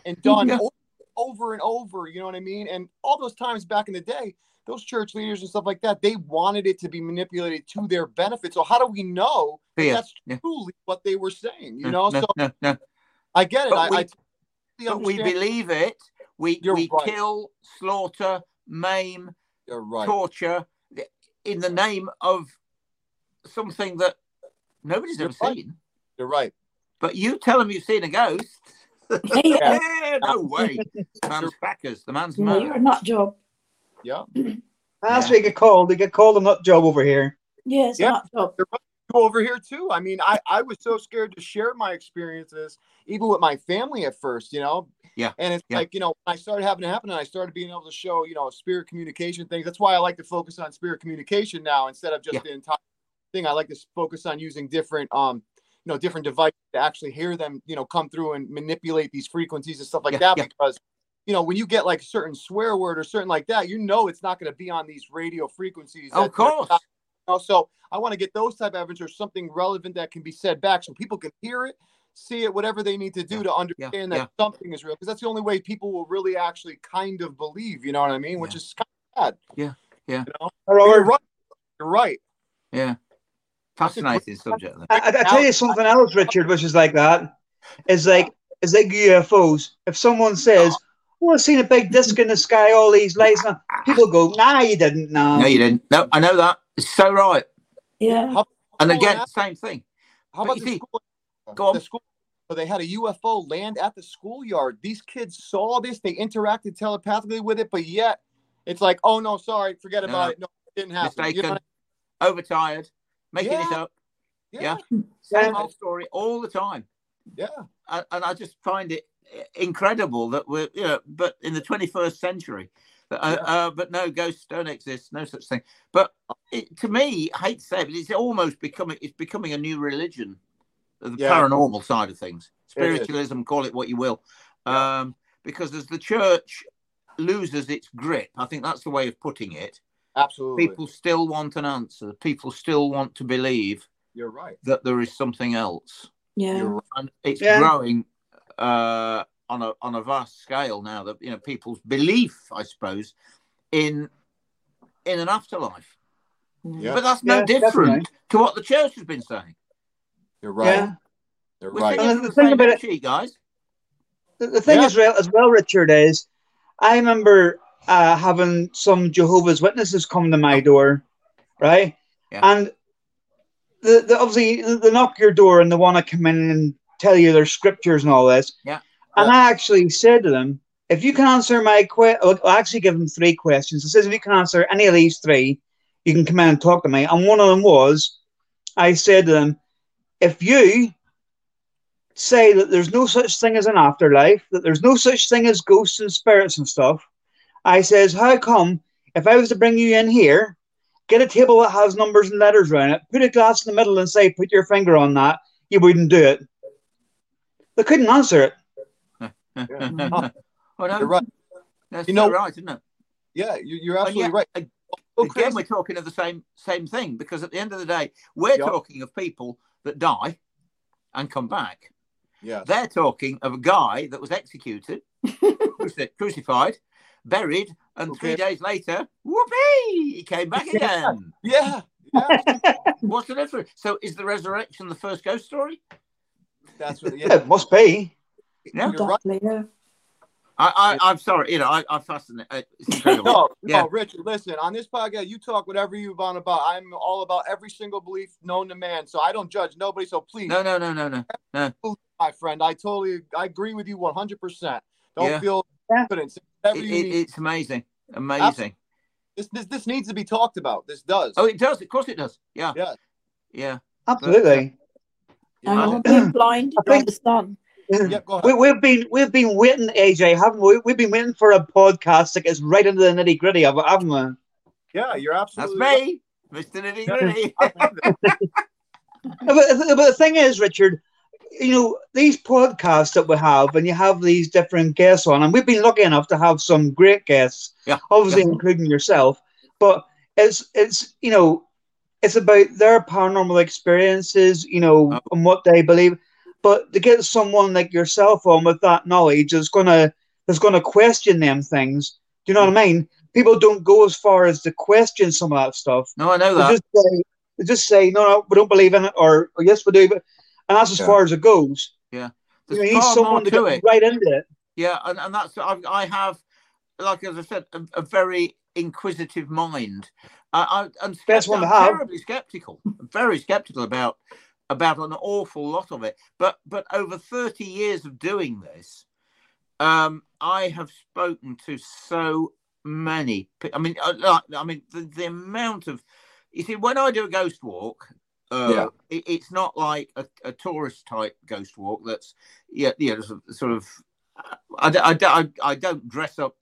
and done Yeah. o- over and over. You know what I mean? And all those times back in the day, those church leaders and stuff like that, they wanted it to be manipulated to their benefit. So how do we know that Fear. that's Yeah. truly what they were saying? You no, know, no, so no, no. I get it. But I, we- I totally But we believe it. We You're we right. kill, slaughter, maim, right. torture in the name of something that nobody's You're ever right. seen. You're right. But you tell them you've seen a ghost. yeah, Yeah, no way. The man's crackers. The man's yeah, mad. you're a nut job. Yeah. That's Yeah. what you get called. They get called a nut job over here. Yeah, it's Yeah. a nut job. Go over here too. I mean, I I was so scared to share my experiences, even with my family at first. You know. Yeah. And it's Yeah. like you know, when I started having it happen, and I started being able to show you know spirit communication things. That's why I like to focus on spirit communication now instead of just Yeah. the entire thing. I like to focus on using different um you know different devices to actually hear them you know come through and manipulate these frequencies and stuff like Yeah, that yeah. because you know when you get like a certain swear word or certain like that you know it's not going to be on these radio frequencies Of course. not- you know, so I want to get those type of evidence or something relevant that can be said back so people can hear it, see it, whatever they need to do Yeah, to understand that yeah. something is real. Because that's the only way people will really actually kind of believe. You know what I mean? Which is kind of sad. Yeah, yeah. You know? You're right. You're right. Yeah. Fascinating subject. I, I- I tell you something else, Richard, which is like that. Is like is like UFOs. If someone says, "Oh, I've seen a big disc in the sky, all these lights," and people go, "Nah, you didn't." No. No, you didn't. No, I know that. It's so right. Yeah. How- And again, yeah. same thing. How But about you the see- school? Go on. The school. So they had a UFO land at the schoolyard. These kids saw this. They interacted telepathically with it, but yet it's like, oh no, sorry, forget No, about it. No, it didn't happen. You Mistaken. know what Overtired. Making it up. Yeah. yeah. Same Yeah. old story all the time. Yeah. and, and I just find it incredible that we're, you know, but in the 21st century, uh, Yeah. uh, but no, ghosts don't exist, no such thing. But it, to me, I hate to say it, but it's almost becoming, it's becoming a new religion, the Yeah. paranormal side of things, It is. spiritualism, call it what you will, Yeah. um, because as the church loses its grip, I think that's the way of putting it. Absolutely. People still want an answer. People still want to believe You're right. that there is something else Yeah. Right. and it's Yeah. growing uh, on a on a vast scale now. That you know people's belief, I suppose, in in an afterlife. Yeah. But that's no Yeah, different definitely. to what the church has been saying. You're right. Yeah. You're We're right. singing the the thing about hymn it- sheet, guys. The, the thing Yeah. is, real as well, Richard, is I remember uh, having some Jehovah's Witnesses come to my door, right? Yeah. And the, the obviously the knock your door and they want to come in and tell you their scriptures and all this. Yeah. And I actually said to them, if you can answer my question, I'll actually give them three questions. It says if you can answer any of these three, you can come in and talk to me. And one of them was, I said to them, if you say that there's no such thing as an afterlife, that there's no such thing as ghosts and spirits and stuff, I says, how come if I was to bring you in here, get a table that has numbers and letters around it, put a glass in the middle and say, put your finger on that, you wouldn't do it. They couldn't answer it. oh, no. You're right. That's You know- right, isn't it? Yeah, you, you're absolutely yet, right. ag- Again, crazy. we're talking of the same same thing because at the end of the day, we're Yeah. talking of people that die and come back. Yeah. They're talking of a guy that was executed, crucified, buried, and three days later, whoopee, he came back again. Yeah. Yeah. What's the difference? So, is the resurrection the first ghost story? That's what. Yeah, Yeah. it must be. Yeah. You're right. Yeah. I, I, I'm sorry, you know, I, I'm fascinated. uh, It's. No, Yeah. no, Richard. Listen, on this podcast, you talk whatever you want about. I'm all about every single belief known to man, so I don't judge nobody. So please, No, no, no, no, no. no. my friend, I totally, I agree with you 100. percent Don't Yeah. feel Yeah. confidence. Whatever It, it, it's amazing, amazing. This, this, this needs to be talked about. This does. Oh, it does. Of course, it does. Yeah, Yeah. yeah. Absolutely. Hang Yeah. on, being blind I by think- the sun. Yeah, go ahead. We, we've been we've been waiting, AJ, haven't we? We've been waiting for a podcast that gets right into the nitty gritty of it, haven't we? Yeah, you're That's absolutely. right. me, Mr. Nitty Gritty. I love it. But, but the thing is, Richard, you know these podcasts that we have, and you have these different guests on, and we've been lucky enough to have some great guests, Yeah, obviously yeah. including yourself. But it's it's you know it's about their paranormal experiences, you know, Oh. and what they believe. But to get someone like yourself on with that knowledge is gonna is gonna question them things. Do you know what I mean? People don't go as far as to question some of that stuff. No, I know They that. just say, they just say, no, no, we don't believe in it, or, or yes, we do. But, and that's as Yeah. far as it goes. There's you need far someone to to get it. right into it. Yeah, and, and that's I, I have, like as I said, a, a very inquisitive mind. I, I I'm, Best one I'm to have. terribly skeptical, very skeptical about about an awful lot of it. But but over thirty years of doing this, um, I have spoken to so many. I mean, uh, like, I mean the, the amount of you see when I do a ghost walk. Uh, Yeah. it, it's not like a, a tourist type ghost walk. That's yeah, yeah, sort of- of I, I, I, I don't dress up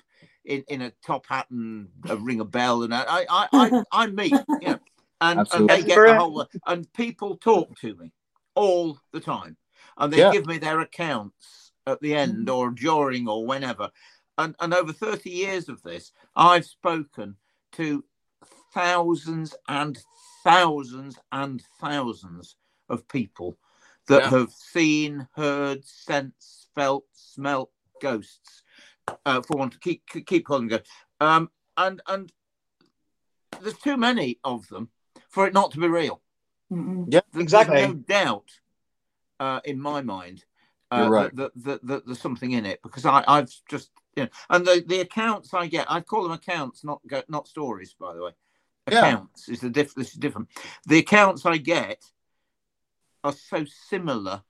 in, in a top hat and a ring a bell and I I I, I, I meet you know, and, and they get the whole and people talk to me all the time and they Yeah. give me their accounts at the end mm. or during or whenever and and over 30 years of this I've spoken to thousands and thousands and thousands of people that Yeah. have seen, heard, sensed, felt, smelt ghosts. Uh, for want to keep keep calling them ghosts. Um, and and there's too many of them for it not to be real. Mm-mm. There's Exactly. no doubt uh, in my mind uh, right. that, that, that, that there's something in it because I, I've just you know, and the, the accounts I get, I call them accounts, not go, not stories, by the way. Yeah. Accounts is the diff. This is different. The accounts I get are so similar,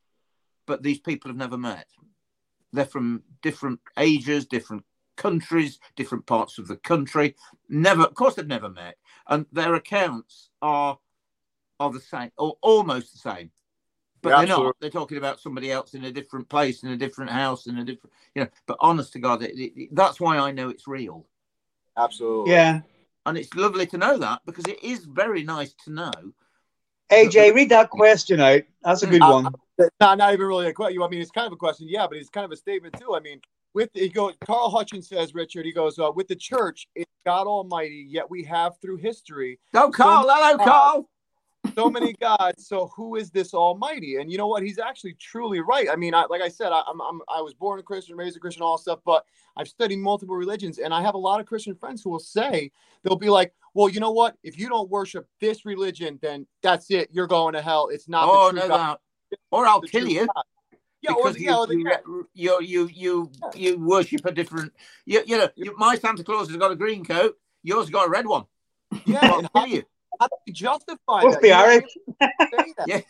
but these people have never met. They're from different ages, different countries, different parts of the country. Never, of course, they've never met, and their accounts are are the same or almost the same. But Yeah, they're not. They're talking about somebody else in a different place, in a different house, in a different, you know. But honest to God, it, it, that's why I know it's real, Absolutely. Yeah. and it's lovely to know that because it is very nice to know. AJ, read that question out. That's a good Uh, one. Not, not even really a question. I mean, it's kind of a question, yeah, but it's kind of a statement too. I mean, with he goes, Karl Hutchins says, Richard, he goes, uh, with the church, it's God Almighty, yet we have through history Oh, Karl! Hello, Karl! So many gods. So who is this Almighty? And you know what? He's actually truly right. I mean, I, like I said, I, I'm, I'm I was born a Christian, raised a Christian, all stuff, but I've studied multiple religions, and I have a lot of Christian friends who will say they'll be like, "Well, you know what? If you don't worship this religion, then that's it. You're going to hell. It's not Oh, the true no, God, that. Or I'll kill you. God." Yeah, because or the- you, yeah, you, you, you, you, you worship a different. You, you know, you, my Santa Claus has got a green coat. Yours got a red one. yeah, I'll kill you. How do we justify Must that? be You know what I Irish. mean? Yeah.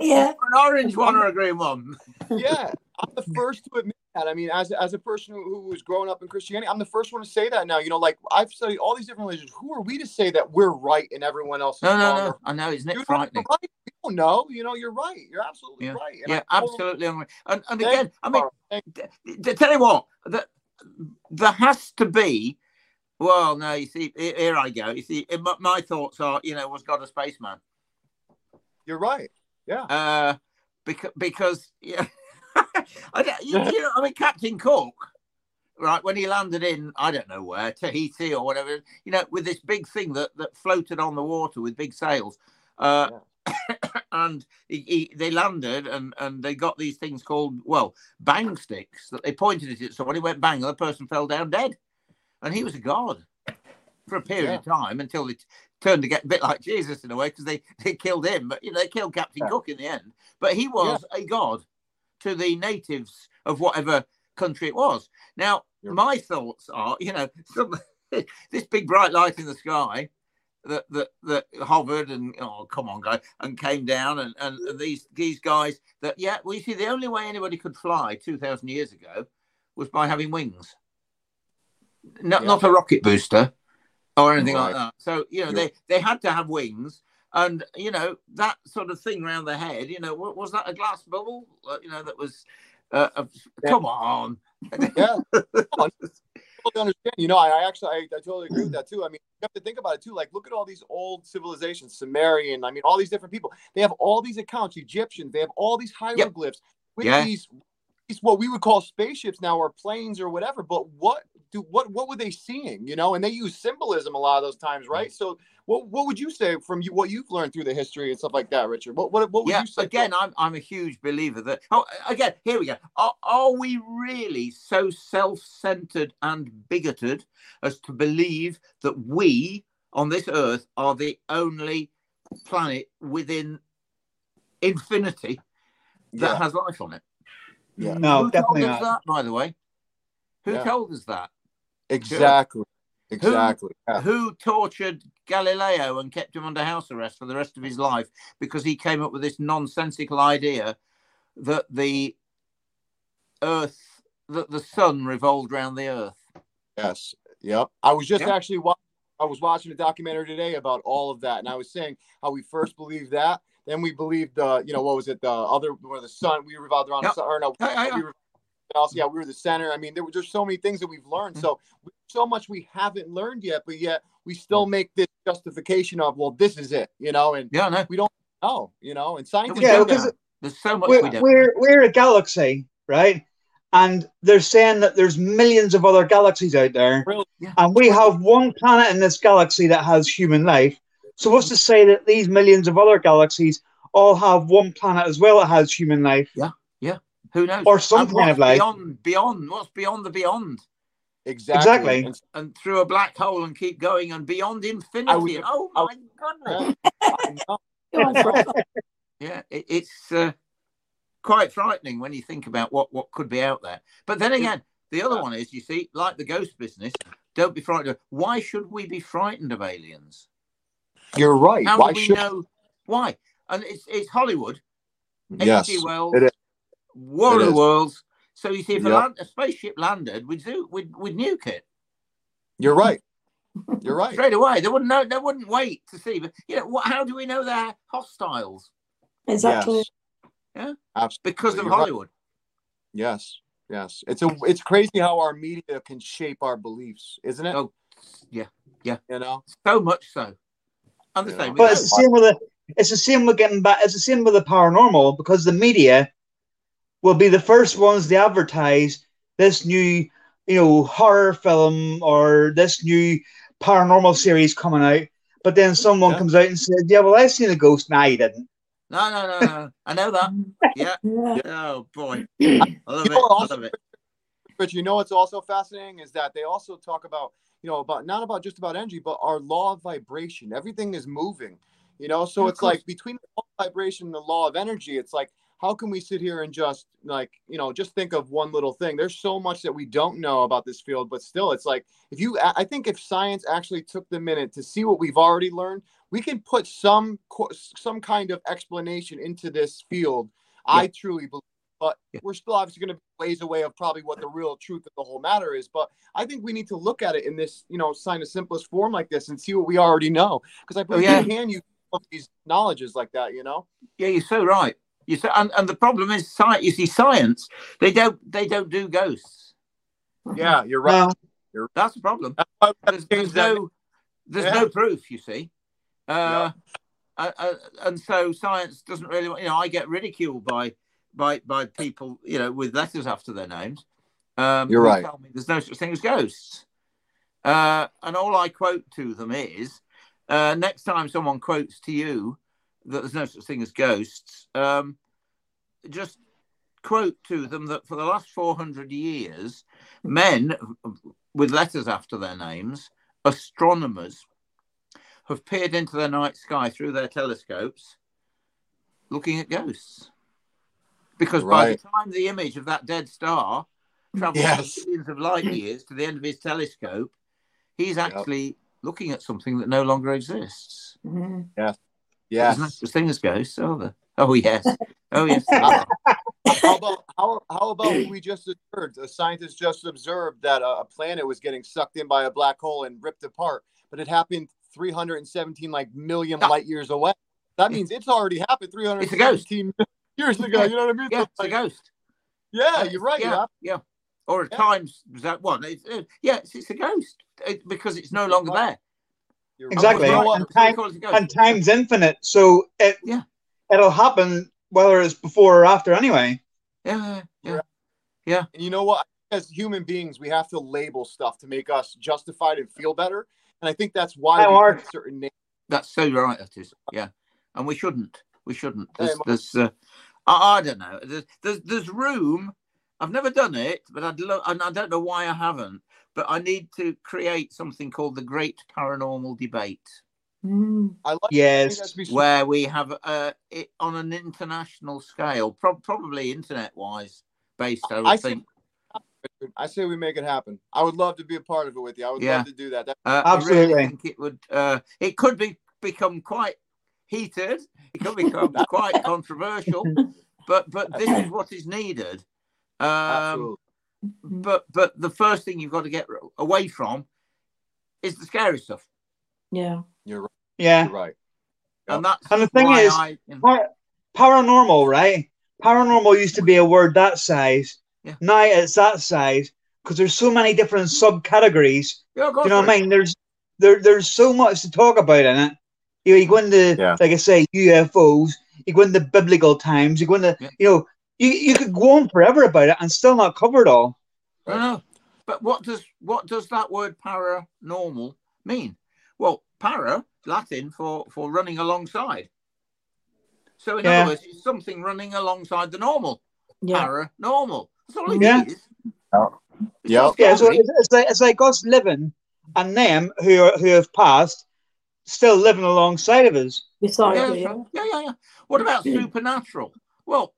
Yeah. an orange one or a green one. yeah, I'm the first to admit that. I mean, as as a person who, who was growing up in Christianity, I'm the first one to say that now. You know, like I've studied all these different religions. Who are we to say that we're right and everyone else is No, no, wrong? no. I know, isn't You're it frightening? right. You don't know. You know, you're right. You're absolutely Yeah. right. And Yeah, I totally- absolutely. And, and Thank again, I mean, Karl. Thank- th- th- tell you what, that there has to be. Well, no, you see, here I go. You see, my, my thoughts are, you know, was God a spaceman? you're right. Yeah. Uh, because because yeah, I don't, you, you know, I mean, Captain Cook, right when he landed in, I don't know where Tahiti or whatever, you know, with this big thing that that floated on the water with big sails. Uh, and he, he, they landed and, and they got these things called well bang sticks that they pointed at it at when He went bang, the person fell down dead, and he was a god for a period of time until it turned to get a bit like Jesus in a way because they, they killed him, but you know they killed Captain Yeah. Cook in the end. But he was a god to the natives of whatever country it was. Now Yeah. my thoughts are, you know, some, this big bright light in the sky that that that hovered and oh come on guy and came down and, and these these guys that yeah well you see the only way anybody could fly 2000 years ago was by having wings not Yeah. not a rocket booster or anything like that so you know Yeah. they they had to have wings and you know that sort of thing around the head you know what was that a glass bubble Uh, you know that was uh, uh, Yeah. come on Yeah. totally understand. You know, I, I actually, I, I totally agree with that too. I mean, you have to think about it too. Like, look at all these old civilizations, Sumerian. I mean, all these different people. They have all these accounts. Egyptians. They have all these hieroglyphs with these what we would call spaceships now, or planes, or whatever. But what do what what were they seeing? You know, and they use symbolism a lot of those times, right? So, what what would you say from you what you've learned through the history and stuff like that, Richard? What what what would yeah, you say? again, I'm I'm a huge believer that. Oh, again, here we go. Are, are we really so self-centered and bigoted as to believe that we on this earth are the only planet within infinity that Yeah. has life on it? Yeah. No, Who definitely told us not. that, by the way? Who Yeah. told us that? Exactly. Exactly. Yeah. Who tortured Galileo and kept him under house arrest for the rest of his life because he came up with this nonsensical idea that the Earth, that the sun revolved around the Earth? Yes. Yep. I was just Yeah. actually wa- I was watching a documentary today about all of that, and I was saying how we first believed that, then we believed the, you know, what was it, the other where the sun we revolved around Yep. the sun, or no, Yeah, yeah, yeah. we were else, yeah, we were the center. I mean, there were just so many things that we've learned. Mm. So so much we haven't learned yet, but yet we still make this justification of, well, this is it, you know, and Yeah, no. we don't know, you know, and scientists Yeah, know because that. There's so much we we're, don't. we're we're a galaxy, right? And they're saying that there's millions of other galaxies out there, Really? Yeah. and we have one planet in this galaxy that has human life. So what's to say that these millions of other galaxies all have one planet as well that has human life? Yeah, yeah. Who knows? Or some And kind of life. Beyond, beyond, what's beyond the beyond? Exactly. Exactly. And And through a black hole and keep going and beyond infinity. was- And- oh I my goodness. I know. Go on, Frank. Yeah, it, it's uh, quite frightening when you think about what, what could be out there. But then again, the other one is, you see, like the ghost business, don't be frightened. of- Why should we be frightened of aliens? You're right. How Why do we should know why? And it's it's Hollywood, yes. H.G. Wells, it is. War It of the. Worlds. So you see, if a, land, a spaceship landed, we'd do we'd, we'd nuke it You're right. You're right. straight away. They wouldn't know. They wouldn't wait to see. But you know, what, how do we know they're hostiles? Exactly. Yes. Absolutely. Because of You're right. Hollywood. Yes. Yes. It's a it's crazy how our media can shape our beliefs, isn't it? Oh, yeah, yeah. You know? So much so. And the same But it's the same with the it's the same with getting back. It's the same with the paranormal because the media will be the first ones to advertise this new, you know, horror film or this new paranormal series coming out. But then someone Yeah. comes out and says, "Yeah, well, I seen a ghost." No, you didn't. No, no, no, no. I know that. Yeah. Yeah. Oh boy. I love You it. know what I love it. But you know what's also fascinating is that they also talk about, you know, about not about just about energy, but our law of vibration. Everything is moving, you know. So it's like between the law of vibration and the law of energy, it's like how can we sit here and just like you know just think of one little thing there's so much that we don't know about this field but still it's like if you i think if science actually took the minute to see what we've already learned we can put some some kind of explanation into this field yeah. i truly believe but yeah. we're still obviously going to be ways away of probably what the real truth of the whole matter is but i think we need to look at it in this you know sign of simplest form like this and see what we already know because i believe oh, yeah. hand you these knowledges like that you know yeah you're so right you say, and, and the problem is, science. you see, science they don't they don't do ghosts. Yeah, you're right. you're, that's the problem. There's, there's no there's yeah. no proof. You see, uh, yeah. uh, and so science doesn't really. You know, I get ridiculed by by by people. You know, with letters after their names. Um, you're right. there's no such thing as ghosts. Uh, and all I quote to them is, uh, next time someone quotes to you that there's no such thing as ghosts, um, just quote to them that for the last 400 years, men with letters after their names, astronomers, have peered into the night sky through their telescopes looking at ghosts. Because right. by the time the image of that dead star travels yes. millions of light years to the end of his telescope, he's actually yep. looking at something that no longer exists. Mm-hmm. Yeah. Yes. There's no such thing as ghosts, are there? Oh yes. Oh yes. how about how, how about we just observed? A scientist just observed that a, a, planet was getting sucked in by a black hole and ripped apart, but it happened 317 like million ah. light years away. That means it's already happened 317 years ago. You know what I mean? Yeah, it's a ghost. Yeah, you're right. Yeah, yeah. Or at yeah. times that one. It's, uh, yeah, it's, it's a ghost it, because it's no longer there. Exactly, and, time, and time's infinite, so it yeah it'll happen whether it's before or after anyway. Yeah, yeah, yeah. And you know what? As human beings, we have to label stuff to make us justified and feel better. And I think that's why we put certain names. That's so right. That is. Yeah, and we shouldn't. We shouldn't. There's, there's uh, I, I, don't know. There's, there's, there's room. I've never done it, but I'd love, and I don't know why I haven't. But I need to create something called the Great Paranormal Debate. Mm. I like yes, where we have uh, it on an international scale, pro- probably internet wise based. I would I think. Say, I say we make it happen. I would love to be a part of it with you. I would yeah. love to do that. that- uh, Absolutely, really think it would. Uh, it could be become quite heated. It could become quite controversial, but but this is what is needed. Um, but but the first thing you've got to get away from is the scary stuff. Yeah. You're right. Yeah. You're right. And that's and the thing is, I, you know, paranormal, right? Paranormal used to be a word that size. Yeah. Now it's that size because there's so many different subcategories. Yeah, you know what I mean? There's there there's so much to talk about in it. You know, you go into yeah. like I say, UFOs. You go into biblical times. You go into yeah. you know, you you could go on forever about it and still not cover it all. I know. But what does what does that word paranormal mean? Well, para, Latin for, for running alongside. So in yeah. other words, it's something running alongside the normal. Yeah. Paranormal. That's all it yeah. is. Oh. Yeah. yeah. So it's, it's, like it's like us living and them who are, who have passed still living alongside of us. Beside yeah, yeah, yeah, yeah, yeah. What about supernatural? Well,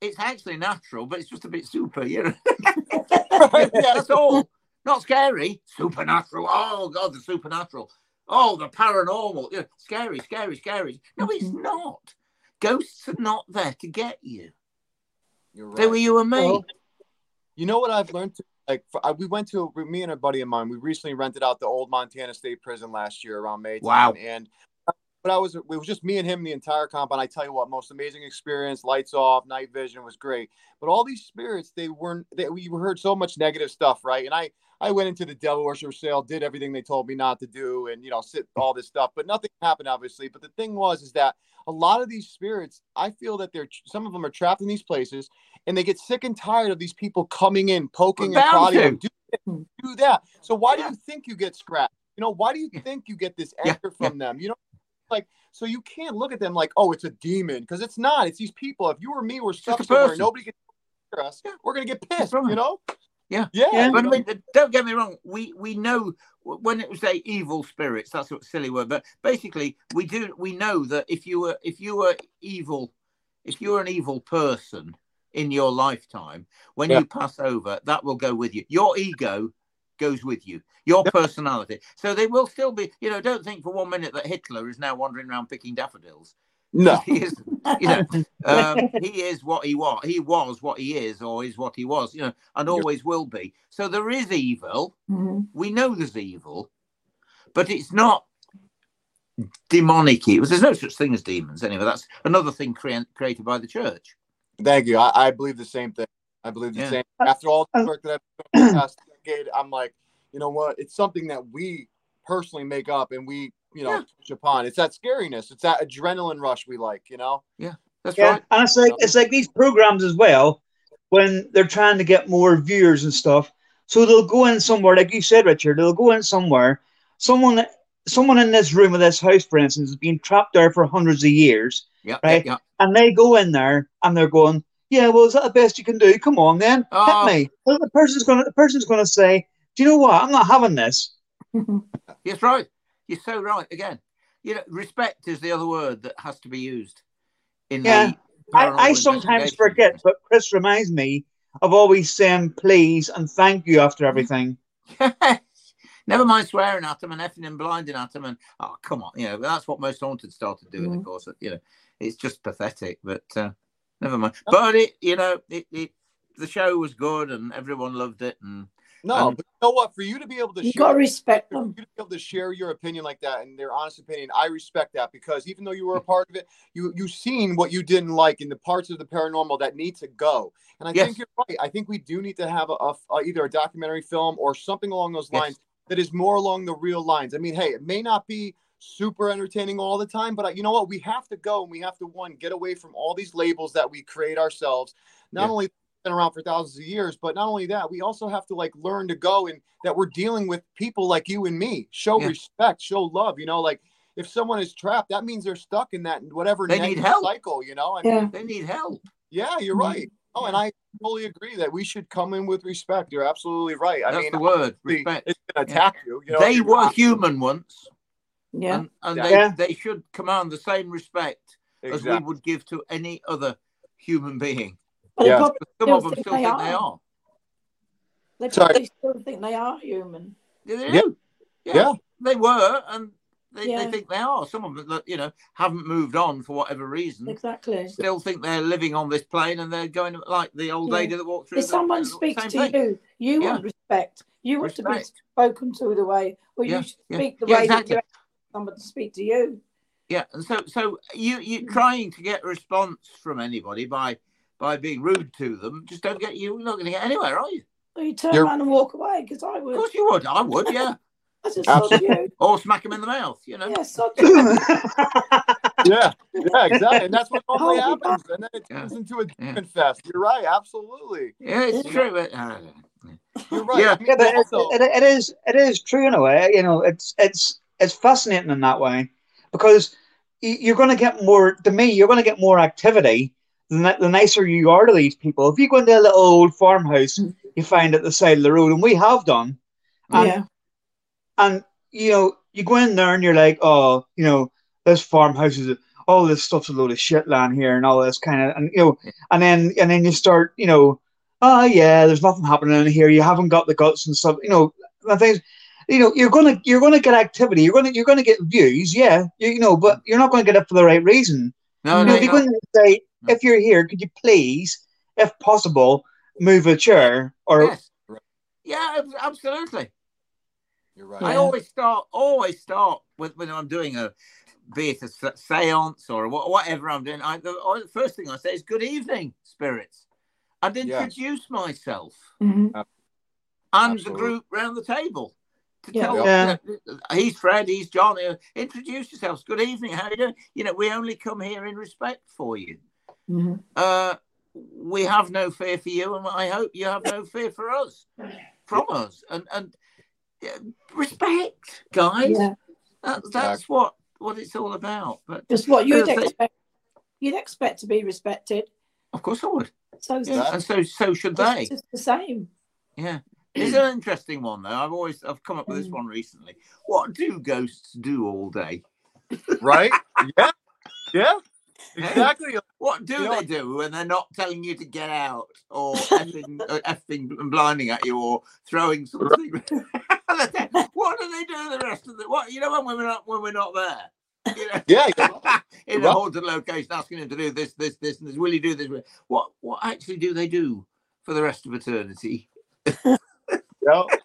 it's actually natural, but it's just a bit super, you know. yeah, that's all. Not scary. Supernatural. Oh God, the supernatural oh, the paranormal, you know, scary, scary, scary. No, it's mm-hmm. not. Ghosts are not there to get you. You're right. They were you and me. Well, you know what I've learned? To, like, for, uh, we went to me and a buddy of mine. We recently rented out the old Montana State Prison last year around May. Wow. And but I was it was just me and him the entire compound. I tell you what, most amazing experience. Lights off, night vision was great. But all these spirits, they weren't. They, we heard so much negative stuff, right? And I I went into the devil worship sale, did everything they told me not to do, and you know, sit all this stuff, but nothing happened, obviously. But the thing was, is that a lot of these spirits, I feel that they're some of them are trapped in these places, and they get sick and tired of these people coming in, poking and prodding, do, do that. So why do you think you get scratched? You know, why do you think you get this anger yeah. from them? You know, like so you can't look at them like, oh, it's a demon, because it's not. It's these people. If you or me were stuck somewhere, nobody can hear us. We're gonna get pissed. You know. Yeah, yeah. But I mean, don't get me wrong. We we know when it was say evil spirits. That's what silly word. But basically, we do we know that if you were if you were evil if you're an evil person in your lifetime, when Yeah. you pass over, that will go with you. Your ego goes with you, your Yeah. personality. So they will still be, you know, don't think for one minute that Hitler is now wandering around picking daffodils. No. He is, you know, um, he is what he was. He was what he is, or is what he was, you know, and always will be. So there is evil. Mhm. We know there's evil, but it's not demonic evil. There's no such thing as demons anyway. That's another thing crea- created by the church. Thank you. I, I believe the same thing. I believe the Yeah. same. Uh, After all the oh. work that I've done in the past decade, I'm like, you know what? It's something that we personally make up and we, you know, Yeah. touch upon. It's that scariness. It's that adrenaline rush we like. You know. Yeah. That's Yeah, right. and it's like it's like these programs as well when they're trying to get more viewers and stuff. So they'll go in somewhere, like you said, Richard. They'll go in somewhere. Someone, someone in this room of this house, for instance, has been trapped there for hundreds of years, Right. and they go in there and they're going, "Yeah, well, is that the best you can do? Come on, then, Oh. hit ah. me." Well, the person's gonna, the person's gonna say, "Do you know what? I'm not having this." That's right. You're so right. Again, you know, respect is the other word that has to be used. In Yeah. I, I sometimes forget, but Chris reminds me of always saying please and thank you after everything. Never mind swearing at them and effing and blinding at them, and oh come on, you know that's what most haunted started doing. Of Mhm. course, you know it's just pathetic. But uh, never mind. But it, you know, it, it the show was good and everyone loved it, and No, Um, but you know what? For you to be able to You share, got to respect for you them. to be able to share your opinion like that and their honest opinion, I respect that because even though you were a part of it, you you seen what you didn't like in the parts of the paranormal that need to go. And I Yes. think you're right. I think we do need to have a, a- a- either a documentary film or something along those Yes. Lines that is more along the real lines. I mean, hey, it may not be super entertaining all the time, but uh, you know what? We have to go and we have to one get away from all these labels that we create ourselves. Not Yeah. only been around for thousands of years, but not only that, we also have to like learn to go and that we're dealing with people like you and me. Show Yeah. respect, show love. You know, like if someone is trapped, that means they're stuck in that whatever They need help. cycle. You know, I mean, Yeah. they need help. yeah, you're Mhm. right. Oh, and I totally agree that we should come in with respect. You're absolutely right. I That's mean, the word. Respect. It's gonna Yeah. attack you. you know, they were not- human once, Yeah. and, and Yeah. they, they should command the same respect as we would give to any other human being. But Yeah. they some Still of them think still they think they are. are. they Sorry. probably still think they are human. Yeah, they Yeah. do. Yeah. Yeah. they were, and they, Yeah. they think they are. Some of them, that, you know, haven't moved on for whatever reason. Exactly. Still think they're living on this plane, and they're going like the old Yeah. lady that walked through. If the- someone speaks to thing. you, you Yeah. want respect. You want to be spoken to the way, or Yeah, you should yeah. speak the Yeah, way exactly. that you expect someone to speak to you. Yeah, and so so you Mm. you trying to get a response from anybody by by being rude to them, just don't get you. You're not going to get anywhere, are you? Or you turn You're- around and walk away because I would. Of course you would. I would. Yeah, I just sod you. or smack them in the mouth. You know. Yeah, sod you. yeah, yeah, exactly. And that's what normally Hold me happens. And then it Yeah. turns into a Yeah. fest. You're right. Absolutely. Yeah, it's Yeah. true. But, uh, You're right. Yeah. I mean, yeah, but it, also- it, it is it is true in a way. You know, it's it's it's fascinating in that way because you're going to get more. To me, you're going to get more activity the, the nicer you are to these people. If you go into a little old farmhouse, you find at the side of the road, and we have done, Um, yeah. And you know, you go in there and you're like, oh, you know, this farmhouse is all this stuff's a load of shit land here and all this kind of, and you know, and then and then you start, you know, oh yeah, there's nothing happening in here. You haven't got the guts and stuff, you know, and things. You know, you're gonna you're gonna get activity. You're gonna you're gonna get views, yeah. You, you know, but you're not gonna get it for the right reason. no, you no, know, no. go in there and say, if you're here, could you please, if possible, move a chair or Yes. Yeah, absolutely. You're right. I Yeah. always start always start with when I'm doing a be it a seance or wha- whatever I'm doing. I, the, first thing I say is "Good evening, spirits," and Yes. introduce myself Mhm. and Absolutely. the group round the table to Yeah. tell. Yeah. you know, he's Fred, he's John. Introduce yourselves. Good evening. How you doing? You know, we only come here in respect for you. Mhm. Uh, we have no fear for you, and I hope you have no fear for us, from us, and and yeah, respect, guys. Yeah. That, that's what what it's all about. But Just what you'd As I expect. You'd expect to be respected. of course, I would, So it's, Yeah. and so so should it's they. just the same. Yeah, it's an interesting one though. I've always I've come up with this Mm. one recently. What do ghosts do all day? right? Yeah. Yeah. Exactly. What do you they know, do when they're not telling you to get out or effing, uh, effing and blinding at you or throwing something? what do they do the rest of the what? You know when we're not when we're not there. You know, yeah, in a haunted location, asking him to do this, this, this, and this. Will you do this? What, what actually do they do for the rest of eternity? yeah,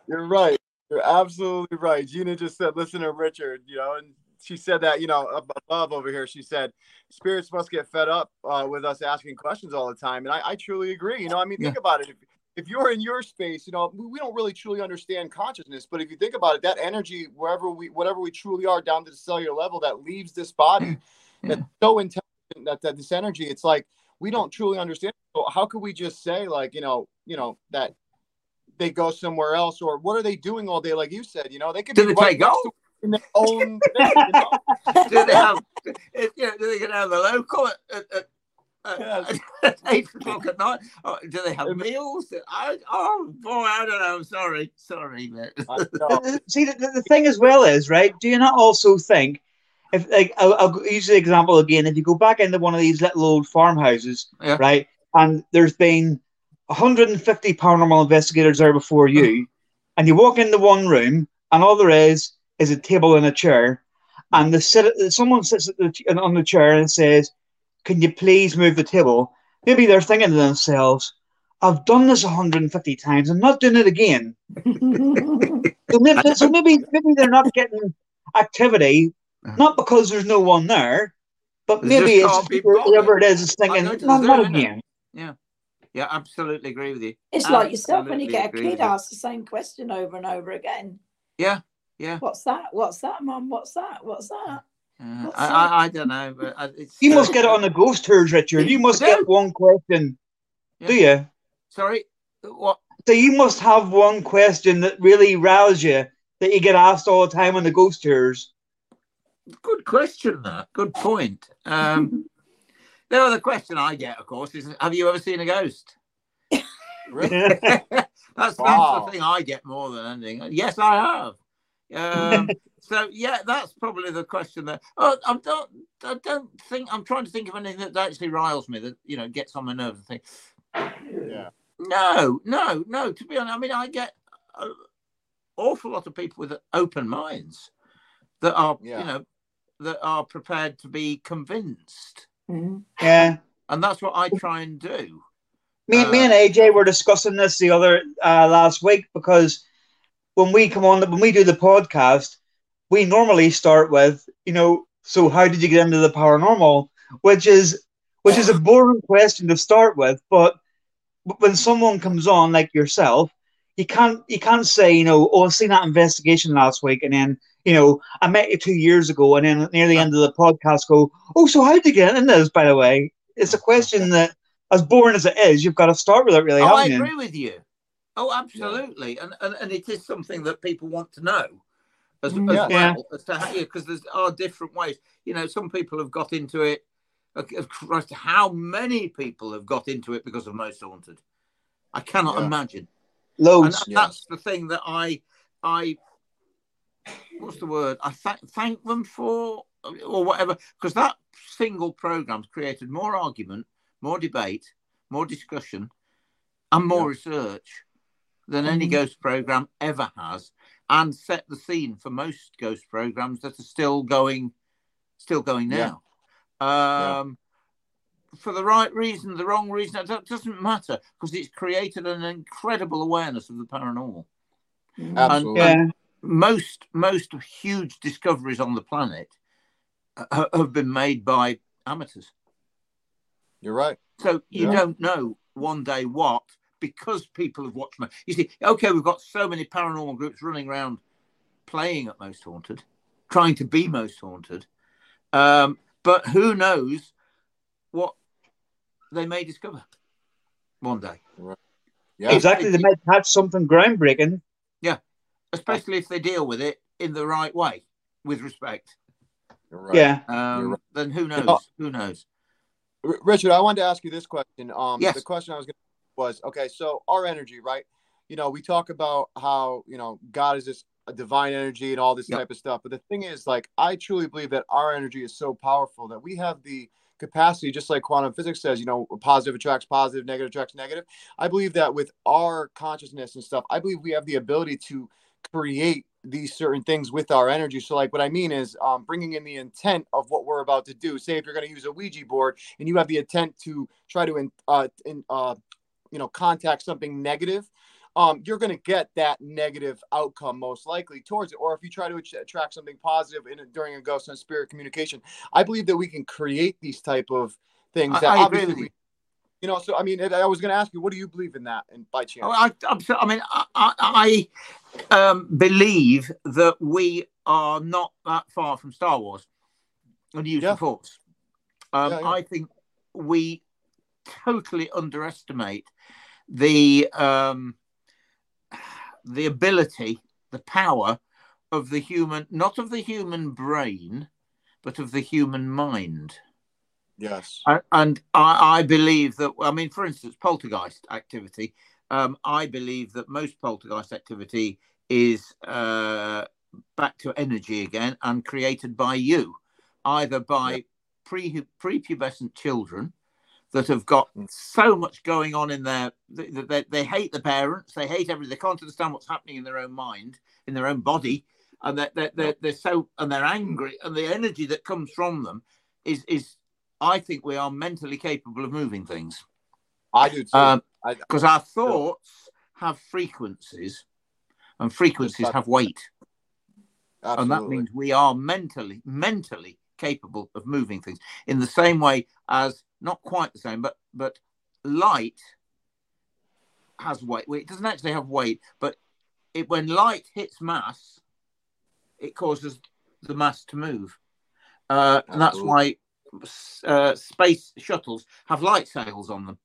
you're right. You're absolutely right. Gina just said, "Listen to Richard," you know, and she said that you know above over here. She said, "Spirits must get fed up uh, with us asking questions all the time," and I, I truly agree. You know, I mean, think yeah. about it. If, if you're in your space, you know, we don't really truly understand consciousness, but if you think about it, that energy, wherever we, whatever we truly are, down to the cellular level, that leaves this body, yeah. that's so intelligent that, that this energy, it's like we don't truly understand. So how could we just say, like, you know, you know that they go somewhere else, or what are they doing all day? Like you said, you know, they could do they golf in their own. thing, you know? do they have? You know, do they get out of the local at, at, at, at eight o'clock at night? Oh, do they have meals? I, oh boy, I don't know. I'm sorry, sorry, man. See, the, the thing as well is right. Do you not also think? If like I'll, I'll, use the example again, if you go back into one of these little old farmhouses, yeah. right, and there's been 150 paranormal investigators there before you, mm-hmm. and you walk into one room, and all there is is a table and a chair, and the sit, someone sits the, on the chair and says, "Can you please move the table?" Maybe they're thinking to themselves, "I've done this 150 times. I'm not doing it again." so, maybe, so maybe maybe they're not getting activity, not because there's no one there, but maybe it's whoever it is is thinking, "Not, not again." Yeah. Yeah, absolutely agree with you. It's absolutely like yourself when you get a kid ask the same question over and over again. Yeah, yeah. What's that? What's that, Mum? What's that? What's that? Uh, I, I, I, don't know, but it's, you uh, must get it on the ghost tours, Richard. You must get one question, yeah. do you? Sorry, what? So you must have one question that really rouses you that you get asked all the time on the ghost tours. Good question. That good point. Um, The other question I get, of course, is Have you ever seen a ghost? that's, that's the thing I get more than anything. Yes, I have. Um, so yeah, that's probably the question that. Oh, I don't. I don't think. I'm trying to think of anything that actually riles me. That you know gets on my nerves and think. Yeah. No, no, no. To be honest, I mean, I get an awful lot of people with open minds that are, yeah. you know, that are prepared to be convinced. Mm-hmm. Yeah. And that's what I try and do. Me, uh, me and AJ were discussing this the other uh, last week because when we come on, when we do the podcast, we normally start with, you know, so how did you get into the paranormal? Which is, which is a boring question to start with, but when someone comes on like yourself, you can't, you can't say, you know, oh, I seen that investigation last week, and then you know, I met you two years ago, and then near the end of the podcast, go, oh, so how did you get in this? By the way, it's a question that, as boring as it is, you've got to start with it. Really, oh, I agree with you. Oh, absolutely, yeah. and, and and it is something that people want to know as, mm, as yeah. well as to how because there are different ways. You know, some people have got into it. Christ, how many people have got into it because of Most Haunted? I cannot imagine. Loads. And that's the thing that I I what's the word? I th- thank them for or whatever because that single program's created more argument, more debate, more discussion, and more research than any mm-hmm. ghost program ever has, and set the scene for most ghost programs that are still going, still going now. Yeah. Um, yeah. For the right reason, the wrong reason, it doesn't matter because it's created an incredible awareness of the paranormal. Absolutely. And, and, most most huge discoveries on the planet uh, have been made by amateurs. You're right. So you yeah. don't know one day what because people have watched. You see, okay, we've got so many paranormal groups running around playing at Most Haunted, trying to be Most Haunted, um, but who knows what they may discover one day. Right. Yeah. Exactly, they might catch something groundbreaking Yeah, especially if they deal with it in the right way, with respect. Right. Yeah. Um, right. Then who knows? who knows? Richard, I wanted to ask you this question. Um, yes. The question I was going to was okay. So our energy, right? You know, we talk about how you know God is this a divine energy and all this yep. type of stuff. But the thing is, like, I truly believe that our energy is so powerful that we have the capacity, just like quantum physics says, you know, positive attracts positive, negative attracts negative. I believe that with our consciousness and stuff, I believe we have the ability to create these certain things with our energy. So, like, what I mean is um, bringing in the intent of what we're about to do. Say, if you're going to use a Ouija board and you have the intent to try to, in, uh, in, uh, you know, contact something negative, um, you're going to get that negative outcome most likely towards it. Or if you try to attract something positive in during a ghost and spirit communication, I believe that we can create these type of things. That I, I obviously, we, you know, so I mean, I was going to ask you, what do you believe in that? And by chance, oh, I, I, mean, I, I um, believe that we are not that far from Star Wars and use yeah. the Force. Um, yeah, yeah. I think we totally underestimate the um, the ability, the power of the human, not of the human brain, but of the human mind. Yes. And I, I believe that, I mean, for instance, poltergeist activity, um, I believe that most poltergeist activity is uh, back to energy again and created by you, either by pre prepubescent children that have got so much going on in their they, they, they, hate the parents they hate everything they can't understand what's happening in their own mind in their own body and they're, they're, they're, they're so and they're angry and the energy that comes from them is is i think we are mentally capable of moving things. I do too. Because um, our thoughts have frequencies and frequencies have weight. Absolutely. and that means we are mentally mentally capable of moving things. In the same way as not quite the same, but but light has weight. Well, it doesn't actually have weight, but it when light hits mass, it causes the mass to move, uh, and that's why uh, space shuttles have light sails on them.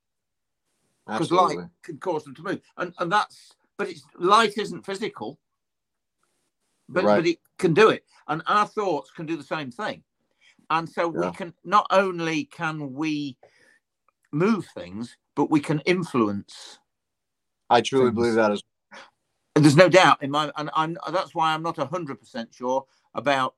Because light can cause them to move, and and that's but it's light isn't physical, but right. but it can do it, and our thoughts can do the same thing and so yeah. we can not only can we move things but we can influence i truly things. believe that is and there's no doubt in my and I'm, that's why i'm not 100% sure about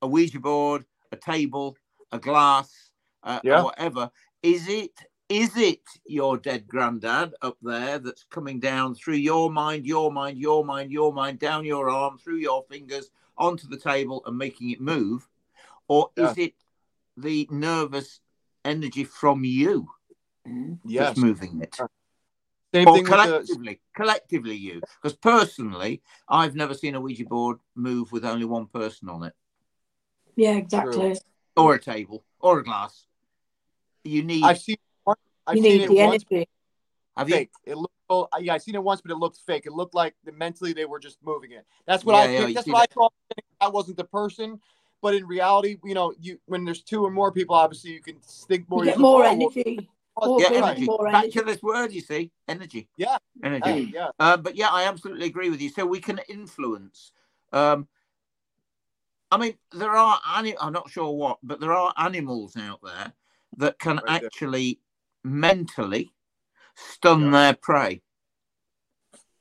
a ouija board a table a glass uh, yeah. whatever is it is it your dead granddad up there that's coming down through your mind your mind your mind your mind down your arm through your fingers onto the table and making it move or yeah. is it the nervous energy from you mm-hmm. yes. that's moving it? Same or thing collectively, the... collectively you. Because personally, I've never seen a Ouija board move with only one person on it. Yeah, exactly. True. Or a table, or a glass. You need. I've seen. I've you seen need the once. energy. Have fake. you? It looked. Oh, yeah, I seen it once, but it looked fake. It looked like mentally they were just moving it. That's what yeah, I think. Yeah, that's what that. I thought. That wasn't the person, but in reality, you know, you when there's two or more people, obviously you can think more. You get more energy. More yeah, energy. More Back energy. to this word, you see, energy. Yeah, energy. yeah. Uh, but yeah, I absolutely agree with you. So we can influence. Um, I mean, there are. I'm not sure what, but there are animals out there that can right actually there. mentally stun yeah. their prey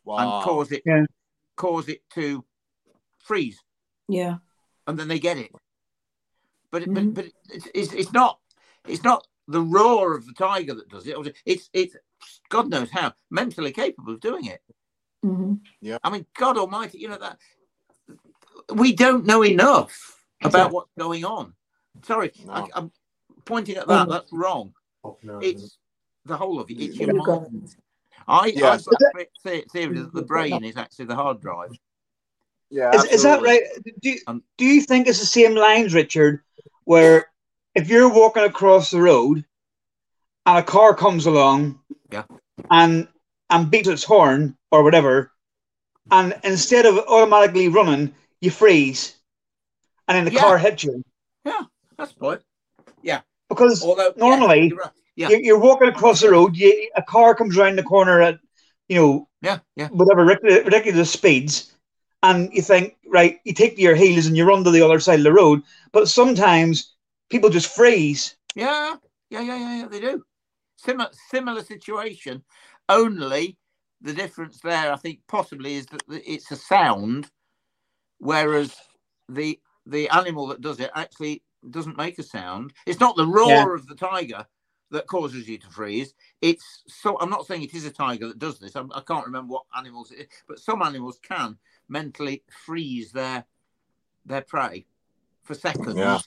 wow. and cause it yeah. cause it to freeze. Yeah and then they get it. But mm-hmm. but but it's, it's, it's not it's not the roar of the tiger that does it. It's it's God knows how mentally capable of doing it. Mm-hmm. Yeah. I mean, God Almighty, you know that we don't know enough about what's going on. Sorry, no. I, am pointing at that. That's wrong. No, it's the whole of it. It's your mind. I, yes. I've got theory that the brain is actually the hard drive. Yeah, is, is, that right? Do, um, do you think it's the same lines, Richard, where if you're walking across the road and a car comes along yeah. and and beats its horn or whatever, and instead of automatically running, you freeze, and then the yeah. car hits you. Yeah, that's point. Yeah, because Although, normally yeah, you're, right. yeah. You're, you're, walking across the road, you, a car comes around the corner at you know yeah yeah whatever ridiculous speeds and you think, right, you take your heels and you run to the other side of the road. But sometimes people just freeze. Yeah, yeah, yeah, yeah, yeah they do. Similar, similar situation. Only the difference there, I think, possibly is that it's a sound, whereas the the animal that does it actually doesn't make a sound. It's not the roar yeah. of the tiger that causes you to freeze. It's so I'm not saying it is a tiger that does this. I'm, I can not remember what animals it is, but some animals can mentally freeze their their prey for seconds yeah.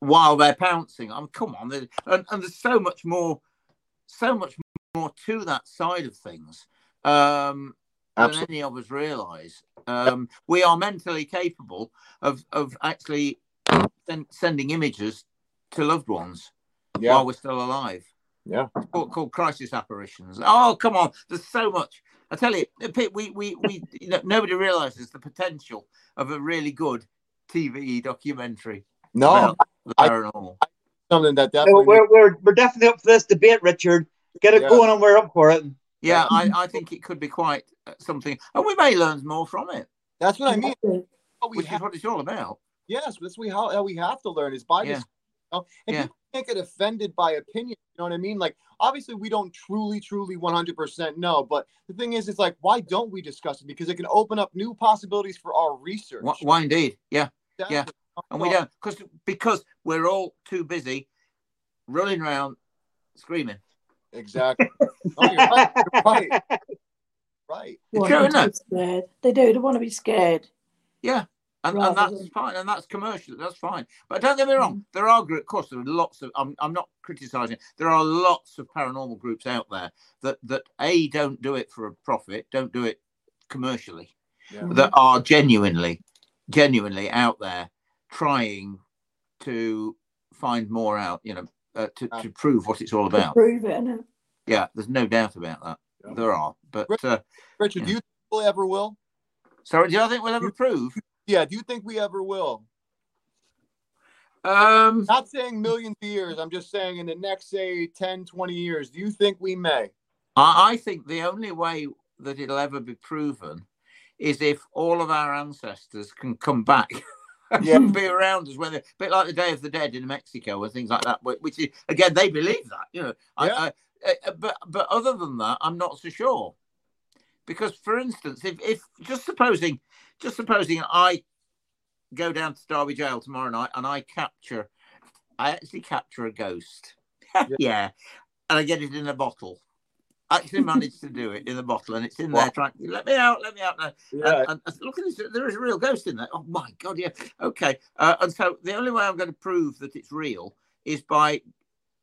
while they're pouncing. I mean, come on, and, and there's so much more, so much more to that side of things um, than any of us realise. Um, we are mentally capable of of actually sen- sending images to loved ones yeah. while we're still alive. Yeah, it's called, called crisis apparitions. Oh, come on! There's so much. I tell you, we we we you know, nobody realizes the potential of a really good TV documentary. No, paranormal. I, something that definitely. We're, we're, we're definitely up for this debate, Richard. Get it yeah. going, and we're up for it. Yeah, I, I think it could be quite uh, something, and we may learn more from it. That's what I mean. Which have, is what it's all about. Yes, that's we how, how we have to learn is by yeah. this. You know? And yeah. people can't get offended by opinion. You know what I mean? Like, obviously, we don't truly, truly 100% know. But the thing is, it's like, why don't we discuss it? Because it can open up new possibilities for our research. Why, why indeed? Yeah. Exactly. Yeah. And we don't, because because we're all too busy running around screaming. Exactly. oh, you're right. You're right. Right. It's true, isn't it? Scared. They do. They want to be scared. Yeah. And, and that's than... fine, and that's commercial. That's fine. But don't get me wrong. Mm. There are, of course, there are lots of. I'm, I'm not criticizing. There are lots of paranormal groups out there that that a don't do it for a profit, don't do it commercially, yeah. that are genuinely, genuinely out there trying to find more out. You know, uh, to to prove what it's all about. prove it. Yeah, there's no doubt about that. Yeah. There are, but uh, Richard, do you think we ever will? Sorry, do you think we'll ever prove? Yeah, do you think we ever will? Um, Not saying millions of years. I'm just saying in the next, say, 10, 20 years, do you think we may? I, I think the only way that it'll ever be proven is if all of our ancestors can come back yeah. be around us when a bit like the Day of the Dead in Mexico and things like that, which is, again, they believe that, you know. Yeah. I, I, but, but other than that, I'm not so sure. Because, for instance, if, if just supposing just supposing I go down to Derby Jail tomorrow night and I capture, I actually capture a ghost. yeah. yeah. And I get it in a bottle. I actually managed to do it in a bottle and it's in there trying to let me out, let me out now. Yeah. And, and, look at this, there is a real ghost in there. Oh my God, yeah. Okay. Uh, and so the only way I'm going to prove that it's real is by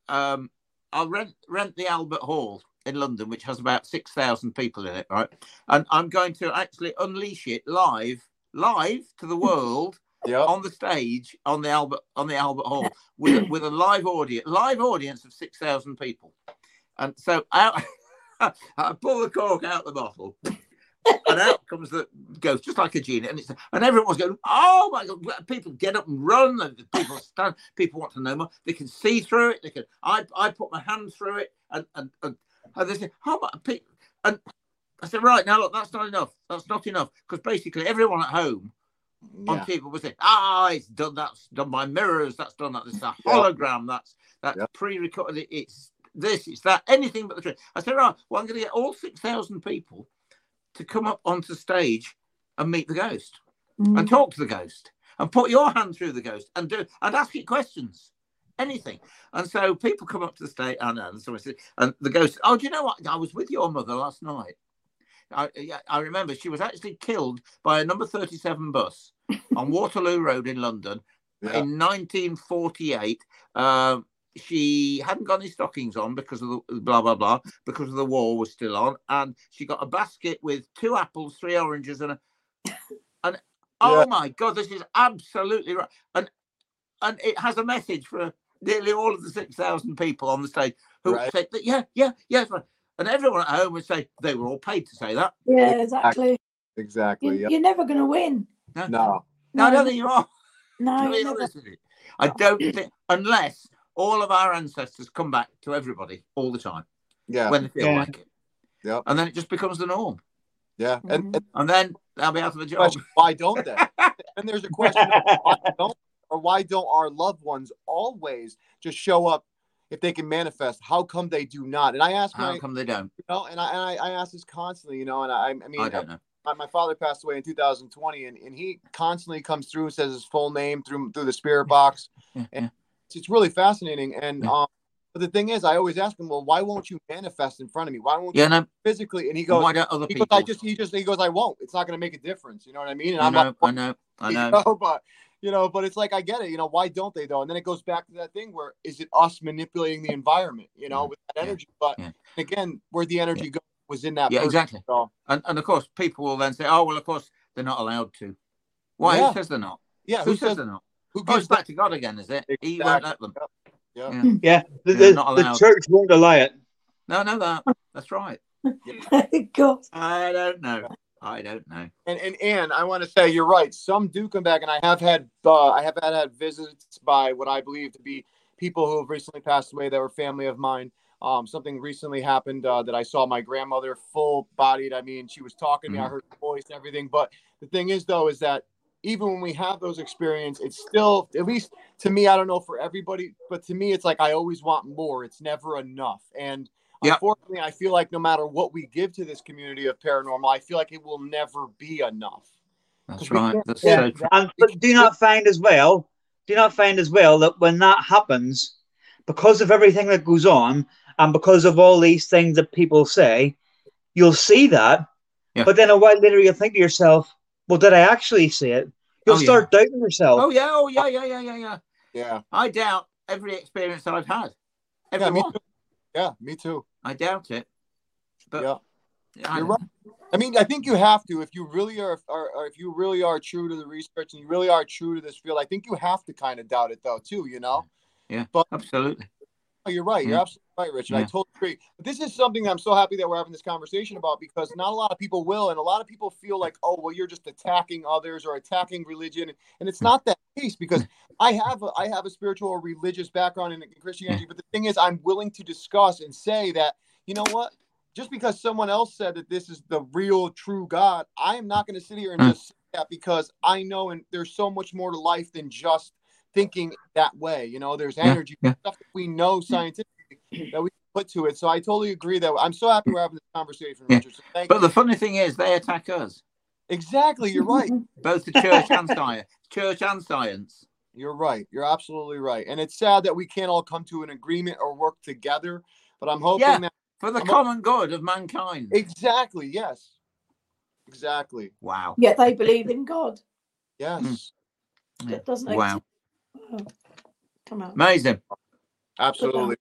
um, I'll rent rent the Albert Hall in London, which has about 6,000 people in it, right? And I'm going to actually unleash it live, live to the world. Yep. on the stage on the Albert on the Albert Hall with with a live audience live audience of six thousand people, and so I, I pull the cork out the bottle, and out comes the ghost, just like a genie, and it's and everyone's going, oh my god! People get up and run, and people stand. People want to know more. They can see through it. They can. I I put my hand through it, and and, and and they said, how much? And I said, right, now look, that's not enough. That's not enough. Because basically everyone at home on yeah. people was saying, ah, it's done, that's done by mirrors, that's done that, this a hologram, that's that's yeah. pre-recorded, it's this, it's that, anything but the truth. I said, right, well, I'm going to get all 6,000 people to come up onto stage and meet the ghost mm. and talk to the ghost and put your hand through the ghost and do and ask it questions anything. And so people come up to the state, and, and, so I said, and the ghost, oh, do you know what? I was with your mother last night. I, I remember she was actually killed by a number 37 bus on Waterloo Road in London yeah. in 1948. Um, she hadn't got any stockings on because of the blah blah blah because of the war was still on, and she got a basket with two apples, three oranges, and a and oh my god, this is absolutely right, and and it has a message for nearly all of the 6,000 people on the stage who right. said that, yeah, yeah, yes. Yeah, and everyone at home would say they were all paid to say that. Yeah, exactly. Exactly. You, are never going to win. No. no. No, I don't think you are. No. I don't think, unless all of our ancestors come back to everybody all the time. Yeah. When they feel yeah. like it. Yeah. And then it just becomes the norm. Yeah. Mm-hmm. And, and, and, then they'll be out of a job. Why don't they? and there's a question why don't or why don't our loved ones always just show up if they can manifest, how come they do not? And I ask How my, come they don't? you know, and I, and I, I ask this constantly, you know, and I, I mean, I don't know. my, my father passed away in 2020 and, and he constantly comes through and says his full name through through the spirit box Yeah, and yeah. it's, it's really fascinating and Yeah. um but the thing is i always ask him well why won't you manifest in front of me why won't Yeah, you no. physically and he goes Why don't other he people? goes i just he just he goes i won't it's not going to make a difference you know what i mean and I i'm know, like I know, I you know. know, but you know but it's like i get it you know why don't they though and then it goes back to that thing where is it us manipulating the environment you know Yeah, with that yeah, energy but yeah. again where the energy goes was in that Yeah, person, exactly. so, And and of course, people will then say, "Oh, well, of course they're not allowed to." Why? Yeah. Who says they're not? yeah Who, who says says they're not? who Oh, gives back to God again, is it? He won't let them. Yeah. Yeah. Yeah, the, Yeah, the, not the allowed. church won't allow it. No, no, that. That's right. God. I don't know. I don't know. And and Ann, I want to say you're right. Some do come back, and I have had uh, I have had, had visits by what I believe to be people who have recently passed away that were family of mine. Um, something recently happened uh, that I saw my grandmother full bodied. I mean, she was talking to me. I Mhm. heard her voice and everything. But the thing is, though, is that even when we have those experiences, it's still at least to me. I don't know for everybody, but to me, it's like I always want more. It's never enough. And Yeah. unfortunately, I feel like no matter what we give to this community of paranormal, I feel like it will never be enough. That's right. can't- That's Yeah. so true. And but do not find as well, do not find as well that when that happens, because of everything that goes on and because of all these things that people say, you'll see that. Yeah. But then a while later, you'll think to yourself, well, did I actually see it? You'll Oh, yeah. start doubting yourself. Oh yeah. Oh yeah. Yeah. Yeah. Yeah. Yeah. Yeah. I doubt every experience that I've had. Yeah, me too. Yeah, me too. I doubt it. But Yeah. I You're right. I mean, I think you have to if you really are, are, or if you really are true to the research and you really are true to this field. I think you have to kind of doubt it though, too. You know. Yeah. But Absolutely. Oh, you're right. You're mm. absolutely right, Richard. I totally agree. But this is something that I'm so happy that we're having this conversation about because not a lot of people will, and a lot of people feel like, oh, well, you're just attacking others or attacking religion, and it's mm. not that case because mm. I have a, I have a spiritual or religious background in, in Christianity. But the thing is, I'm willing to discuss and say that you know what just because someone else said that this is the real true God, I am not going to sit here and Mm. just say that because I know and there's so much more to life than just thinking that way. You know, there's energy, yeah. stuff that we know scientifically that we put to it. So I totally agree that I'm so happy we're having this conversation, Yeah. Richard. So thank But you. the funny thing is, they attack us, exactly, you're right. both the church and science. Church and science. You're right. You're absolutely right. And it's sad that we can't all come to an agreement or work together. But I'm hoping Yeah. that For the I'm- common good of mankind. exactly, yes, exactly, Wow. Yet they believe in God. yes. Yeah. That doesn't Wow. exist. Oh, come on. Amazing. Absolutely.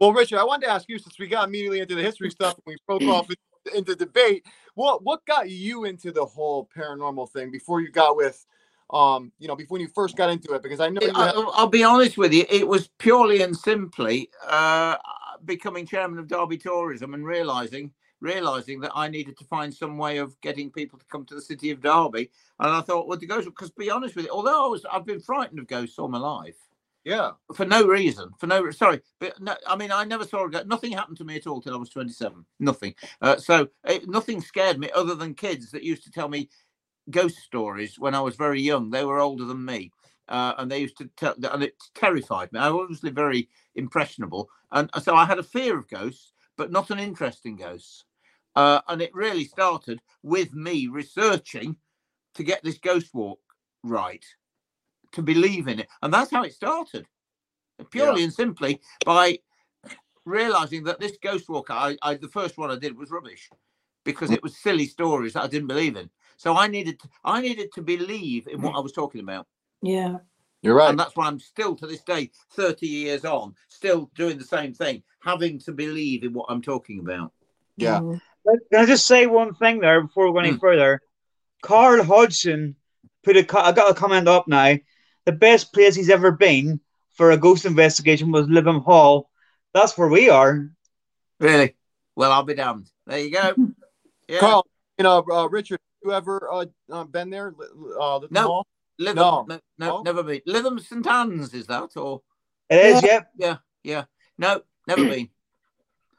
Well, Richard, I wanted to ask you since we got immediately into the history stuff and we broke off into debate. What what got you into the whole paranormal thing before you got with, um, you know, before you first got into it? Because I know you I, had, I'll be honest with you. It was purely and simply uh, becoming chairman of Derby Tourism and realizing realizing that I needed to find some way of getting people to come to the city of Derby. And I thought, well, the ghost. Because be honest with you, although I was, I've been frightened of ghosts all my life yeah, for no reason. For no, sorry, but no, I mean, I never saw a ghost. Nothing happened to me at all till I was twenty-seven. Nothing. Uh, so it, nothing scared me other than kids that used to tell me ghost stories when I was very young. They were older than me, uh, and they used to tell, and it terrified me. I was obviously very impressionable, and so I had a fear of ghosts, but not an interest in ghosts. Uh, and it really started with me researching to get this ghost walk right, to believe in it, and that's how it started, purely and simply by realizing that this ghost walk, I, I the first one I did was rubbish because it was silly stories that I didn't believe in. So I needed to, I needed to believe in what I was talking about. Yeah. you're right. And that's why I'm still to this day, 30 years on, still doing the same thing, having to believe in what I'm talking about. Yeah, Mm. Can I just say one thing there before we go any Mm. further? Karl Hodgson put a. co- I got a comment up now. The best place he's ever been for a ghost investigation was Lytham Hall. That's where we are. Really? Well, I'll be damned. There you go. Yeah. Karl, you know, uh, Richard, you ever uh, uh, been there? Uh, Lytham No. Hall? Lytham, No. no, no, No? never been. Lytham St Anne's, is that? Or, It is, Yeah. yeah. Yeah. No, never been.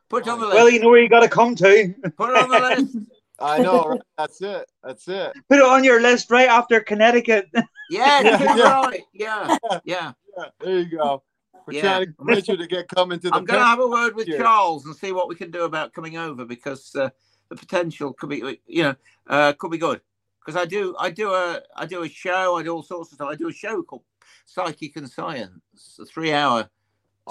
Put it on the list. Well, you know where you got to come to. Put it on the list. I know. Right? That's it. That's it. Put it on your list right after Connecticut. Yeah, Yeah, yeah. Yeah, yeah. Yeah, there you go. We're Yeah. trying to get Richard to get coming to the. I'm going to have a word with Yeah. Charles and see what we can do about coming over because uh, the potential could be, you know, uh, could be good. Because I do, I do a, I do a show. I do all sorts of stuff. I do a show called Psychic and Science, a three-hour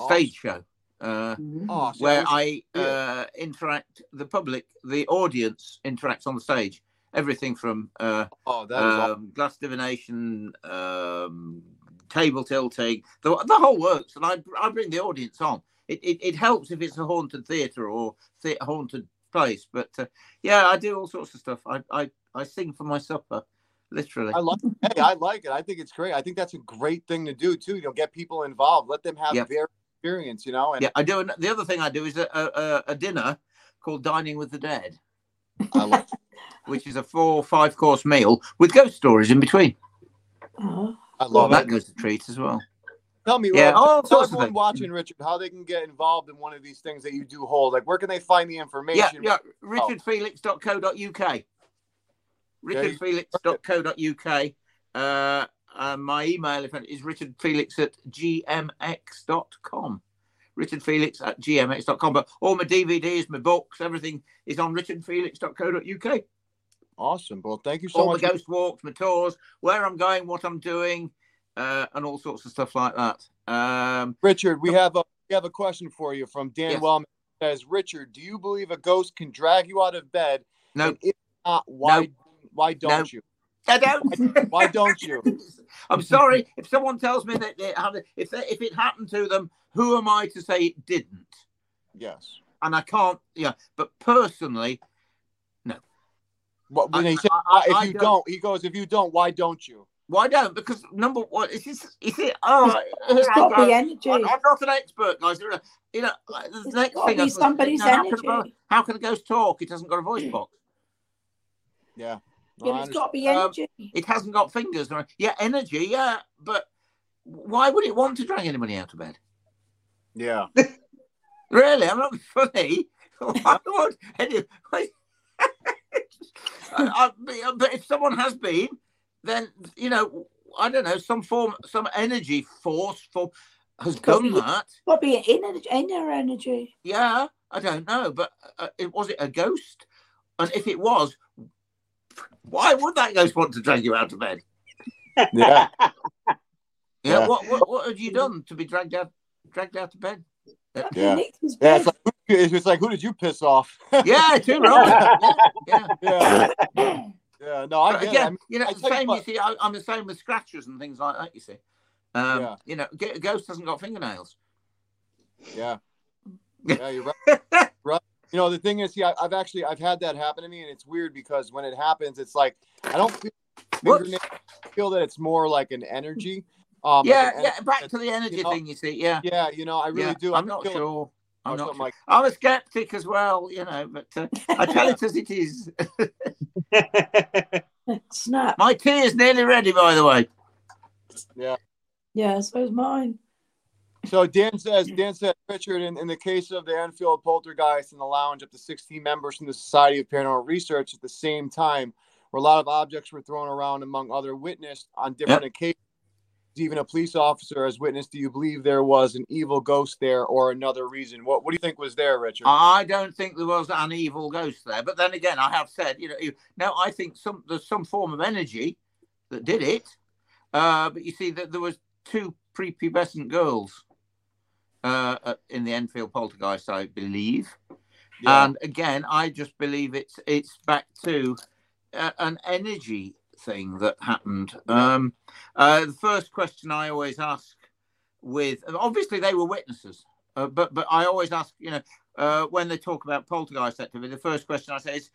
stage show. Uh. Oh, so where I uh, interact, the public, the audience interacts on the stage. Everything from uh, oh, that is awesome. um, glass divination, um, table tilting, the, the whole works. And I, I bring the audience on. It, it, it helps if it's a haunted theatre or the haunted place. But uh, yeah, I do all sorts of stuff. I, I, I sing for my supper, literally. I like. Hey, I like it. I think it's great. I think that's a great thing to do too. You know, get people involved. Let them have Yep. their experience. You know, and yeah, I do. an- The other thing I do is a, a, a dinner called Dining with the Dead, I like. which is a four or five course meal with ghost stories in between. Oh, I love that it. goes to treats as well. Tell me, Yeah, Rob, all tell everyone things. watching, Richard, how they can get involved in one of these things that you do hold. Like, where can they find the Yeah, information? yeah. RichardFelix.co.uk. RichardFelix.co.uk. Uh, uh, my email if is richardfelix at gmx.com. richardfelix at gmx.com. But all my DVDs, my books, everything is on richardfelix.co.uk. Awesome. Well, thank you so all much. All my ghost walks, my tours, where I'm going, what I'm doing, uh, and all sorts of stuff like that. Um, Richard, we have a we have a question for you from Dan Yes. Wellman. It Says Richard, do you believe a ghost can drag you out of bed? no, And if not, why No. why don't No. you? I don't. Why don't you? I'm sorry if someone tells me that they have, if they, if it happened to them, who am I to say it didn't? Yes. And I can't. Yeah, but personally, No. What, when I- he said, I- I- if I you don't- don't, he goes, if you don't, why don't you? why don't? Because number one, is this, is it? Oh, it's got to be energy. I'm, I'm not an expert, guys. You know, the It's next got to thing. I be suppose, somebody's you know, how, can a, energy. how can a ghost talk? It hasn't got a voice box. Yeah. No, Yeah, I but it's got to be Um, energy. It hasn't got fingers. or- Yeah, energy. Yeah, but why would it want to drag anybody out of bed? Yeah. Really, I'm not funny. Why would any- why- I- I- but if someone has been, then you know, I don't know, some form, some energy force for has done that. It's got to be inner, inner energy. Yeah, I don't know, but uh, it was it a ghost? And if it was, why would that ghost want to drag you out of bed? Yeah. Yeah. Yeah, Yeah. What, what what had you done to be dragged out dragged out of bed? Yeah. Yeah. It's like, it's just like, who did you piss off? Yeah, too right. Yeah, yeah. yeah. Yeah. No, I But get again, it. I mean, you know, I the tell you same. You, what- see, I, I'm the same with scratchers and things like that. You see, um, Yeah. you know, G- Ghost hasn't got fingernails. yeah. Yeah, you're right. right. You know, the thing is, see, I, I've actually I've had that happen to me, and it's weird because when it happens, it's like I don't feel, Whoops. I feel that it's more like an energy. Um, like yeah, yeah. Back to the energy you know, thing. You see, yeah, Yeah, you know, I really yeah. do. I I'm not sure. I'm not sure. like- I'm a skeptic as well, you know, but uh, I tell it as it is. Snap. My tea is nearly ready, by the way. Yeah. Yeah, so's mine. So Dan says, Dan said, Richard, in, in the case of the Enfield poltergeist in the lounge, up to 16 members from the Society of Paranormal Research at the same time, where a lot of objects were thrown around among other witnessed on different occasions. Even a police officer has witnessed. Do you believe there was an evil ghost there or another reason? What What do you think was there, Richard? I don't think there was an evil ghost there. But then again, I have said, you know, now I think some there's some form of energy that did it. Uh, but you see that there was two prepubescent girls uh, uh, in the Enfield poltergeist, I believe. yeah. And again, I just believe it's it's back to uh, an energy thing that happened. Um, uh, the first question I always ask with obviously they were witnesses, uh, but but I always ask, you know, uh, when they talk about poltergeist activity, the first question I say is,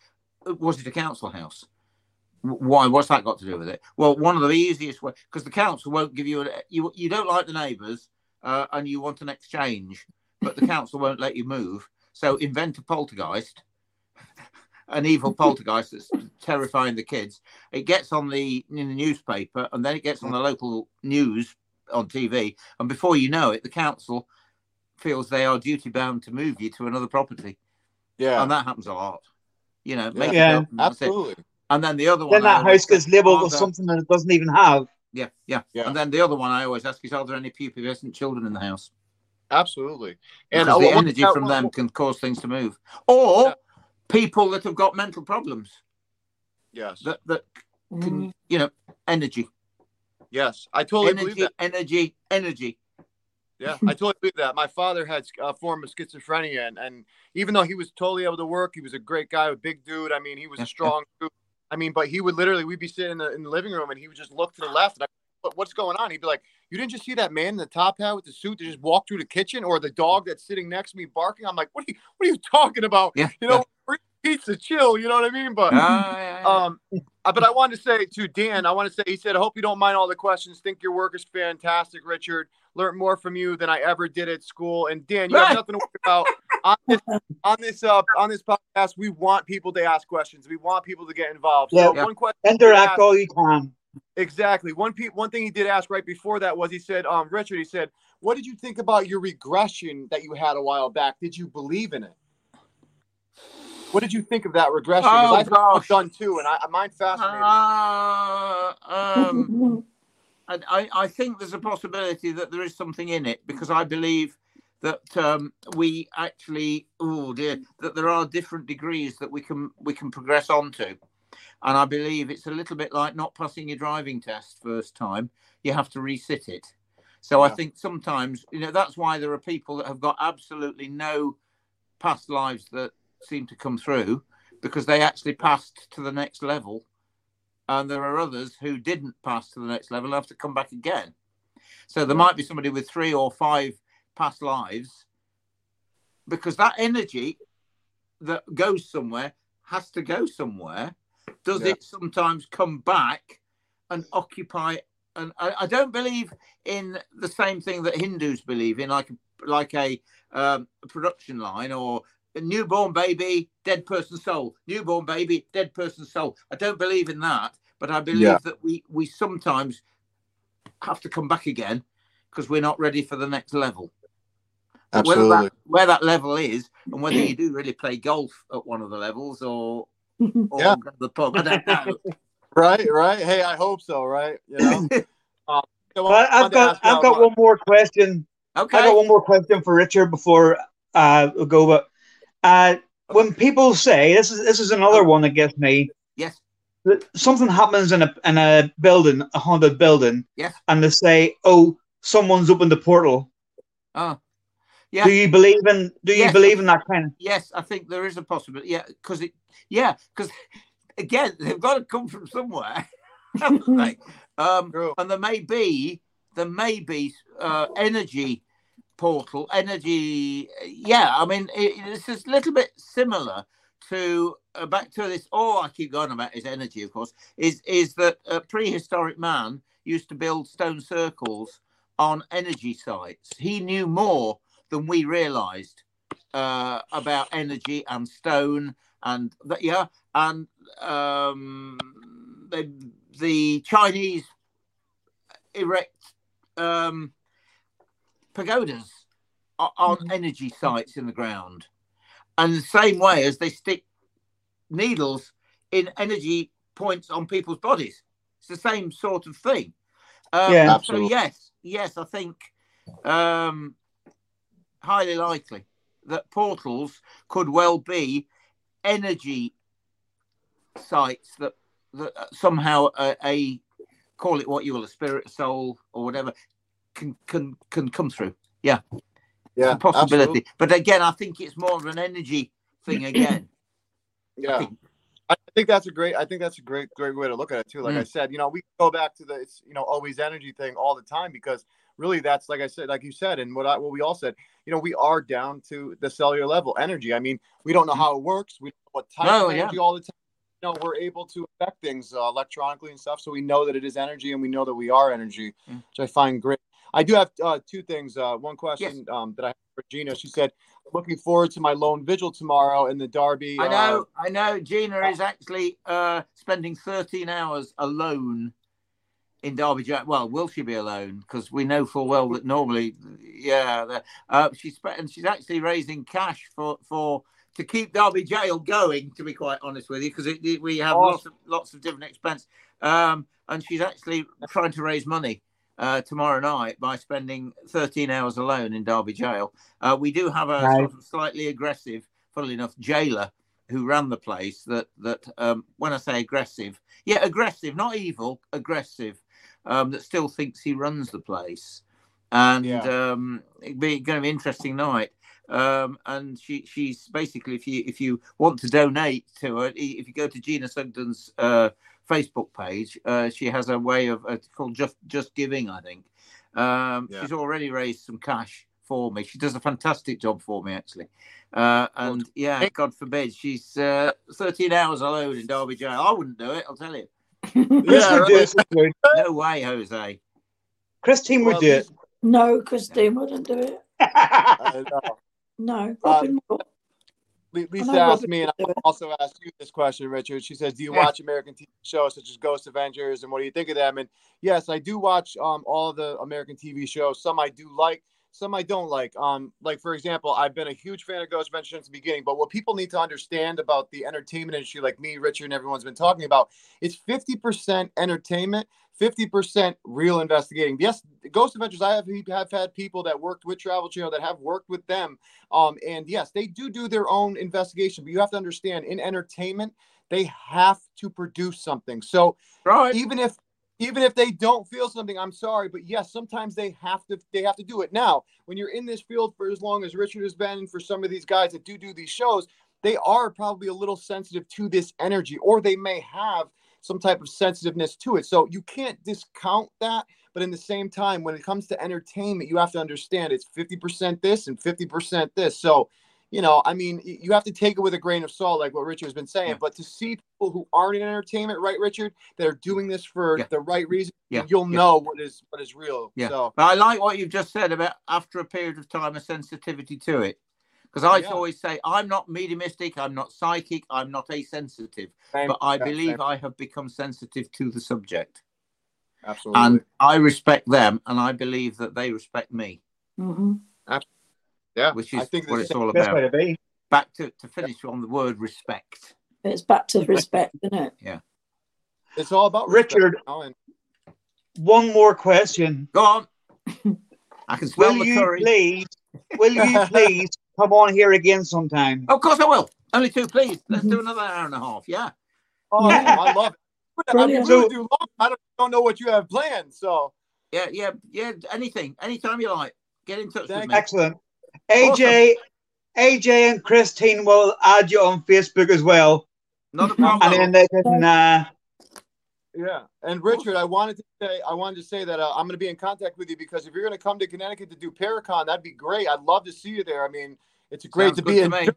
was it a council house? Why? What's that got to do with it? Well, one of the easiest ways because the council won't give you a, you you don't like the neighbours uh, and you want an exchange, but the council won't let you move. So invent a poltergeist, an evil poltergeist that's terrifying the kids. It gets on the in the newspaper, and then it gets on the local news on TV, and before you know it, the council feels they are duty bound to move you to another property, yeah. and that happens a lot. You know, make Yeah. it up, and that's it. Absolutely. And then the other one, then that house gets ask, labelled are with something that it doesn't even have. Yeah, yeah, Yeah. And then the other one I always ask is, are there any pupubescent children in the house? Absolutely. And because the energy from them can cause things to move. Or yeah. people that have got mental problems. Yes. That that can, mm. you know, energy. Yes, I totally energy, believe that. Energy, energy. Yeah, I totally believe that. My father had a form of schizophrenia, and, and even though he was totally able to work, he was a great guy, a big dude. I mean, he was a strong dude. I mean, but he would literally, we'd be sitting in the, in the living room, and he would just look to the left, and I, what, what's going on? He'd be like, "You didn't just see that man in the top hat with the suit that just walked through the kitchen, or the dog that's sitting next to me barking?" I'm like, "What are you, what are you talking about?" Yeah, you know, pizza chill you know what i mean? But yeah, yeah. um uh, but i wanted to say to dan i want to say he said i hope you don't mind all the questions. Think your work is fantastic richard. Learned more from you than i ever did at school. And dan you have nothing to worry about. On this on this uh on this podcast we want people to ask questions. We want people to get involved. So yeah. one question interact all you can. Exactly. One pe- one thing he did ask right before that was he said um richard he said what did you think about your regression that you had a while back? Did you believe in it what did you think of that regression? Oh, I gosh. done too, and I mine fascinated. Uh, um, I, I think there's a possibility that there is something in it because I believe that um, we actually oh dear that there are different degrees that we can we can progress onto, and I believe it's a little bit like not passing your driving test first time. You have to resit it. So yeah. I think sometimes you know that's why there are people that have got absolutely no past lives that seem to come through because they actually passed to the next level. And there are others who didn't pass to the next level and have to come back again. So there might be somebody with three or five past lives because that energy that goes somewhere has to go somewhere. Does yeah. it sometimes come back and occupy? And I, I, don't believe in the same thing that Hindus believe in, like like a, um, production line or newborn baby, dead person soul, newborn baby, dead person soul. I don't believe in that, but I believe yeah. that we we sometimes have to come back again because we're not ready for the next level. Absolutely. Whether that, where that level is, and whether you do really play golf at one of the levels or, or yeah. the pub, I don't know. right, right. Hey, I hope so. Right, you know. um, so I've got I've got one more question. Okay. I got one more question for Richard before uh, we go. But uh, when people say this is this is another one that gets me. Yes. Something happens in a in a building, a haunted building. Yes. And they say, "Oh, someone's opened the portal." Oh. Yeah. Do you believe in? Do you yes. believe in that kind of? Yes, I think there is a possibility. Yeah, because it. Yeah, because again, they've got to come from somewhere. um, and there may be there may be uh, energy portal energy yeah i mean it, it's a little bit similar to uh, back to this all i keep going about is energy of course is is that uh, prehistoric man used to build stone circles on energy sites. He knew more than we realized uh, about energy and stone and that yeah and um, the, the chinese erect um, pagodas on mm-hmm. energy sites in the ground. And the same way as they stick needles in energy points on people's bodies. It's the same sort of thing. Um, yeah, absolutely. So yes, yes, I think um, highly likely that portals could well be energy sites that that somehow a, a call it what you will a spirit, a soul, or whatever can can can come through. Yeah, yeah, possibility. Absolutely. But again, I think it's more of an energy thing again. yeah. I think. I think that's a great. I think that's a great, great way to look at it too. Like mm. I said, you know, we go back to the, it's you know, always energy thing all the time because really, that's like I said, like you said, and what I, what we all said, you know, we are down to the cellular level energy. I mean, we don't know how it works. We don't know what type no, of energy yeah. all the time. You know, we're able to affect things uh, electronically and stuff, so we know that it is energy, and we know that we are energy, mm. which I find great. I do have uh, two things. Uh, one question yes. um, that I have for Gina. She said, "Looking forward to my lone vigil tomorrow in the Derby." I know, uh, I know. Gina is actually uh, spending 13 hours alone in Derby. Well, will she be alone? Because we know full well that normally, yeah, uh, she's and she's actually raising cash for for to keep Derby Jail going. To be quite honest with you, because we have awesome. lots of lots of different expense. Um, and she's actually trying to raise money uh, tomorrow night by spending 13 hours alone in Derby Jail. Uh, we do have a Right. sort of slightly aggressive, funnily enough, jailer who ran the place. That that um, when I say aggressive, yeah, aggressive, not evil, aggressive. Um, that still thinks he runs the place, and Yeah. um, it'd be going to be an interesting night. Um, and she she's basically if you if you want to donate to her, if you go to Gina Sugden's uh, Facebook page, uh, she has a way of uh, called just just giving, I think. Um, Yeah. She's already raised some cash for me. She does a fantastic job for me, actually. Uh, and yeah, Hey. God forbid, she's uh, 13 hours alone in Derby Jail. I wouldn't do it, I'll tell you. Yes, Yeah, we do. Yes. No way, Jose. Christine would Well, do it. no, Christine wouldn't do it. I. No, Uh, Robin will. Lisa asked me, and I also asked you this question, Richard. She says, "Do you watch American TV shows such as Ghost Adventures, and what do you think of them?" And yes, I do watch um, all the American TV shows. Some I do like, some I don't like. Um, like for example, I've been a huge fan of Ghost Adventures since the beginning. But what people need to understand about the entertainment industry, like me, Richard, and everyone's been talking about, it's fifty percent entertainment, fifty percent real investigating. Yes, Ghost Adventures. I have have had people that worked with Travel Channel that have worked with them um, and yes, they do do their own investigation, but you have to understand in entertainment, they have to produce something. So Right. even if even if they don't feel something, I'm sorry, but yes, sometimes they have to they have to do it. Now, when you're in this field for as long as Richard has been, for some of these guys that do do these shows, they are probably a little sensitive to this energy, or they may have some type of sensitiveness to it. So you can't discount that. But in the same time, when it comes to entertainment, you have to understand it's 50% this and 50% this. So, you know, I mean, you have to take it with a grain of salt, like what Richard's been saying. Yeah. But to see people who aren't in entertainment, right, Richard, that are doing this for Yeah. the right reason, Yeah. you'll Yeah. know what is what is real. Yeah. So But I like what you've just said about after a period of time, a sensitivity to it. Because I Yeah. always say, I'm not mediumistic, I'm not psychic, I'm not asensitive, same- but I yeah, believe same. I have become sensitive to the subject. absolutely. And I respect them, and I believe that they respect me, hmm yeah, which I is think what it's all Best way about. to be. Back to, to finish on the word respect. It's back to respect, isn't it? Yeah. It's all about Richard, now, one more question. Go on. I can smell Will the you curry. please, will you please come on here again sometime? Of course I will. Only two, please. Let's Mm-hmm. do another hour and a half. Yeah. oh, I love it. I mean, Brilliant. we would do long. I don't, don't know what you have planned. So Yeah, yeah, yeah. Anything, anytime you like. Get in touch with me. Excellent. AJ, AJ and Christine will add you on Facebook as well. Not a And problem. then they can, uh, Yeah, and Richard, I wanted to say, I wanted to say that uh, I'm going to be in contact with you because if you're going to come to Connecticut to do Paracon, that'd be great. I'd love to see you there. I mean, it's great Sounds to good be in. me.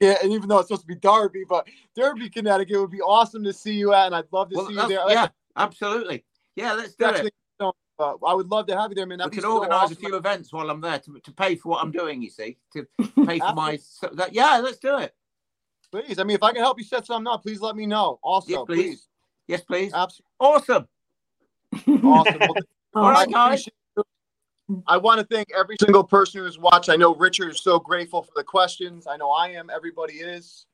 Yeah, and even though it's supposed to be Derby, but Derby, Connecticut would be awesome to see you at, and I'd love to Well, see you there. Yeah, absolutely. Yeah, let's do actually, it. Uh, I would love to have you there, man. We That'd be can so organise awesome. a few events while I'm there to, to pay for what I'm doing. You see, to pay for my. So that, yeah, let's do it. Please, I mean, if I can help you set something up, please let me know. Also, Yes, please. please. Yes, please. Absolutely Awesome. awesome. Well, All right, I guys. I want to thank every single person who's watched. I know Richard is so grateful for the questions. I know I am. Everybody is.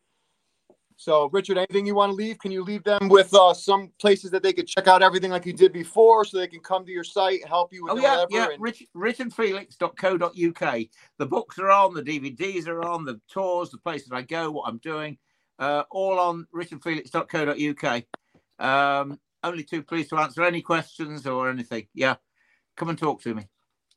So, Richard, anything you want to leave? Can you leave them with uh, some places that they could check out everything like you did before, so they can come to your site, help you with Oh yeah, whatever? yeah. and- Rich, richardfelix.co.uk. The books are on, the DVDs are on, the tours, the places I go, what I'm doing, uh, all on richardfelix.co.uk. Um, only too pleased to answer any questions or anything. Yeah, come and talk to me.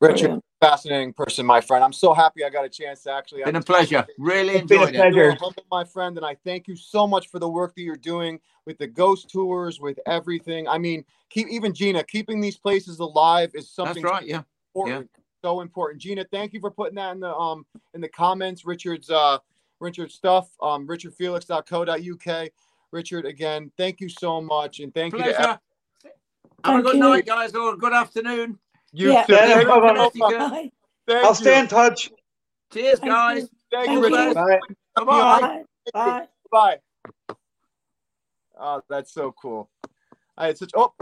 Richard, Brilliant. Fascinating person, my friend. I'm so happy I got a chance to actually. Been a pleasure. Really It's been a enjoyed it. pleasure. Humble, my friend, and I thank you so much for the work that you're doing with the ghost tours, with everything. I mean, keep even Gina keeping these places alive is something. That's something right. Yeah. important. So important. Gina, thank you for putting that in the um in the comments. Richard's uh Richard's stuff, um richardfelix.co.uk. Richard, again, thank you so much. And thank you to Pleasure. Have a good you. night, guys, or good afternoon. You Yeah. too. Yeah, Thank, bye-bye. you. Bye. Thank I'll you. stay in touch. Cheers, Thank guys. you. Thank Thank you. you. Richard. Bye. Bye bye. Bye. Bye. Bye. Oh, that's so cool. I had such. Oh,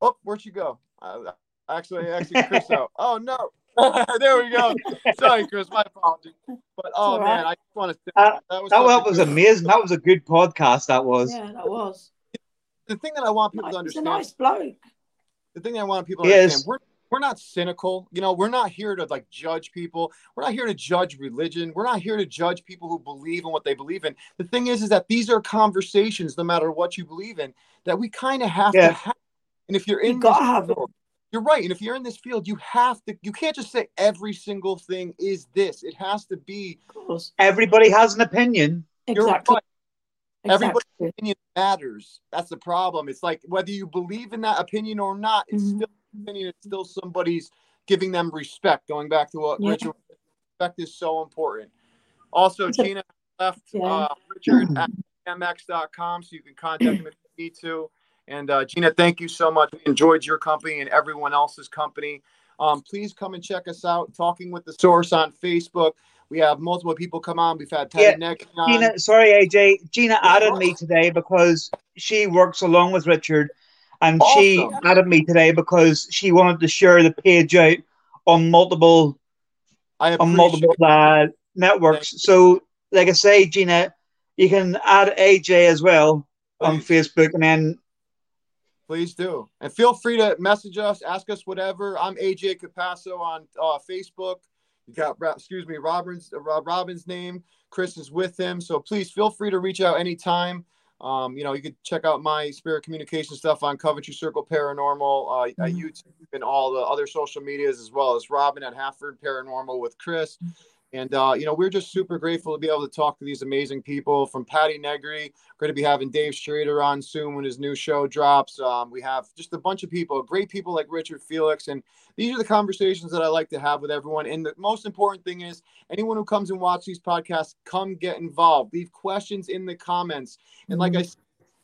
oh, where'd you go? Uh, actually, actually, Chris out. Oh no. there we go. Sorry, Chris. My apologies. But oh all right. man, I just want to say Uh, that was That, such was good- amazing. That was a good podcast. That was. Yeah, that was. the thing that I want people to understand. He's a understand. nice bloke. The thing that I want people to He understand. is. We're we're not cynical. You know, we're not here to like judge people. We're not here to judge religion. We're not here to judge people who believe in what they believe in. The thing is, is that these are conversations, no matter what you believe in, that we kind of have yeah. to have. And if you're in, you gotta have it. You're right. And if you're in this field, you have to, you can't just say every single thing is this. It has to be. Everybody has an opinion. Exactly. Right. Everybody's opinion matters. That's the problem. It's like whether you believe in that opinion or not, it's mm-hmm. still opinion. It's still somebody's giving them respect. Going back to what yeah. Richard respect is so important. Also, Gina left yeah. uh, Richard at mx.com so you can contact him if you need to. And uh, Gina, thank you so much. We enjoyed your company and everyone else's company. Um, please come and check us out. Talking with the Source on Facebook. We have multiple people come on. We've had Patty yeah, on. Gina, sorry, AJ. Gina added me today because she works along with Richard, and awesome. she added me today because she wanted to share the page out on multiple on multiple uh, networks. So, like I say, Gina, you can add AJ as well Please. on Facebook, and then Please do. And feel free to message us, ask us whatever. I'm AJ Capasso on uh, Facebook. You got, excuse me, Robin's, uh, Robin's name. Chris is with him. So please feel free to reach out anytime. Um, you know, you can check out my spirit communication stuff on Coventry Circle Paranormal, uh, mm-hmm. at YouTube, and all the other social medias, as well as Robin at Halford Paranormal with Chris. And, uh, you know, we're just super grateful to be able to talk to these amazing people from Patti Negri. We're going to be having Dave Schrader on soon when his new show drops. Um, we have just a bunch of people, great people like Richard Felix. And these are the conversations that I like to have with everyone. And the most important thing is anyone who comes and watches these podcasts, come get involved. Leave questions in the comments. And like I said,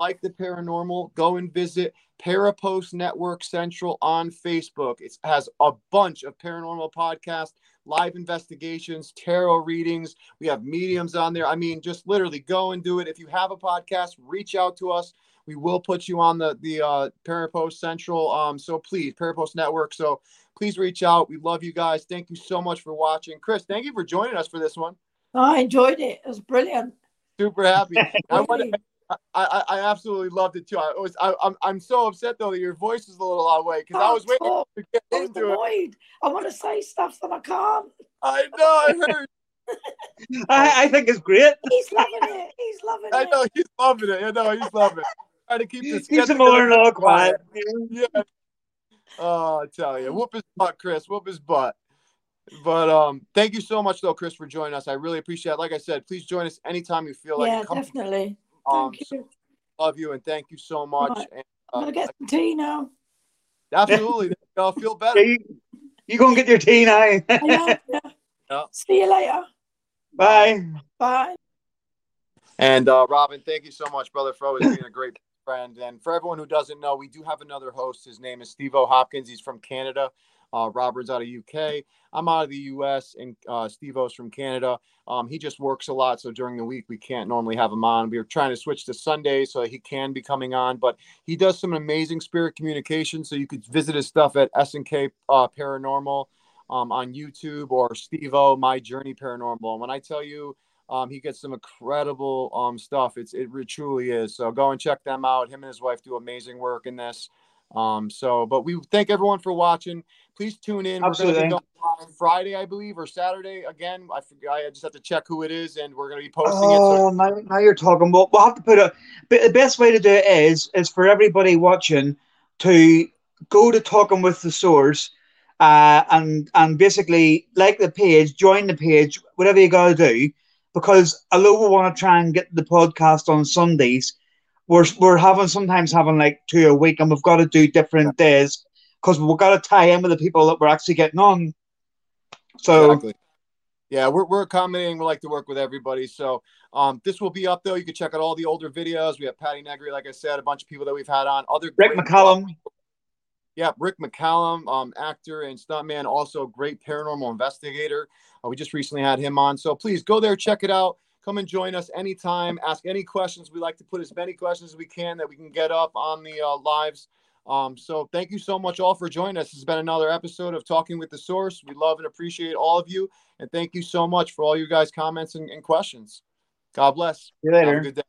like the paranormal, go and visit Parapost Network Central on Facebook. It has a bunch of paranormal podcasts live investigations, tarot readings. We have mediums on there. I mean, just literally go and do it. If you have a podcast, reach out to us. We will put you on the the uh, Parapost Central. Um, so please, Parapost Network. So please reach out. We love you guys. Thank you so much for watching. Chris, thank you for joining us for this one. I enjoyed it. It was brilliant. Super happy. I want to I, I absolutely loved it too. I was I, am I'm, I'm so upset though that your voice is a little out of way because I was waiting talk. to get I'm into it. I want to say stuff that I can't. I know. I heard. I, I think it's great. He's loving it. He's loving it. I know he's loving it. I know he's loving it. Trying to keep this. Keep him all quiet. Yeah. Oh, I tell you, whoop his butt, Chris. Whoop his butt. But um, thank you so much, though, Chris, for joining us. I really appreciate it. Like I said, please join us anytime you feel like. Yeah, definitely. Um, thank you. So love you and thank you so much. Right. And, uh, I'm gonna get some tea now. Absolutely, I'll feel better. you, you gonna get your tea now? yeah, yeah. See you later. Bye. Bye. And uh, Robin, thank you so much, brother, for always being a great friend. And for everyone who doesn't know, we do have another host. His name is Steve O. Hopkins. He's from Canada. Uh, Robert's out of UK. I'm out of the US, and uh, Steve O's from Canada. Um, he just works a lot, so during the week we can't normally have him on. We are trying to switch to Sunday so he can be coming on, but he does some amazing spirit communication. So you could visit his stuff at SNK uh, Paranormal um, on YouTube or Steve O My Journey Paranormal. And when I tell you, um, he gets some incredible um, stuff. It's it truly is. So go and check them out. Him and his wife do amazing work in this. Um, so, but we thank everyone for watching. Please tune in. Absolutely. We're going to be on Friday, I believe, or Saturday. Again, I forgot. I just have to check who it is, and we're going to be posting oh, it. So. Now, now you're talking. We'll, we'll have to put a. But the best way to do it is is for everybody watching to go to talking with the source, uh, and and basically like the page, join the page, whatever you got to do, because although we want to try and get the podcast on Sundays we're we're having sometimes having like two a week, and we've got to do different days because we've got to tie in with the people that we're actually getting on. So. Exactly. Yeah, we're, we're accommodating. We like to work with everybody. So um, this will be up though. You can check out all the older videos. We have Patti Negri, like I said, a bunch of people that we've had on. Other Rick McCallum. Yeah, Rick McCallum, um, actor and stuntman, also great paranormal investigator. Uh, we just recently had him on. So please go there, check it out. Come and join us anytime. Ask any questions. We like to put as many questions as we can that we can get up on the uh, lives. Um, so thank you so much all for joining us. This has been another episode of Talking with the Source. We love and appreciate all of you. And thank you so much for all you guys' comments and, and questions. God bless. See you later.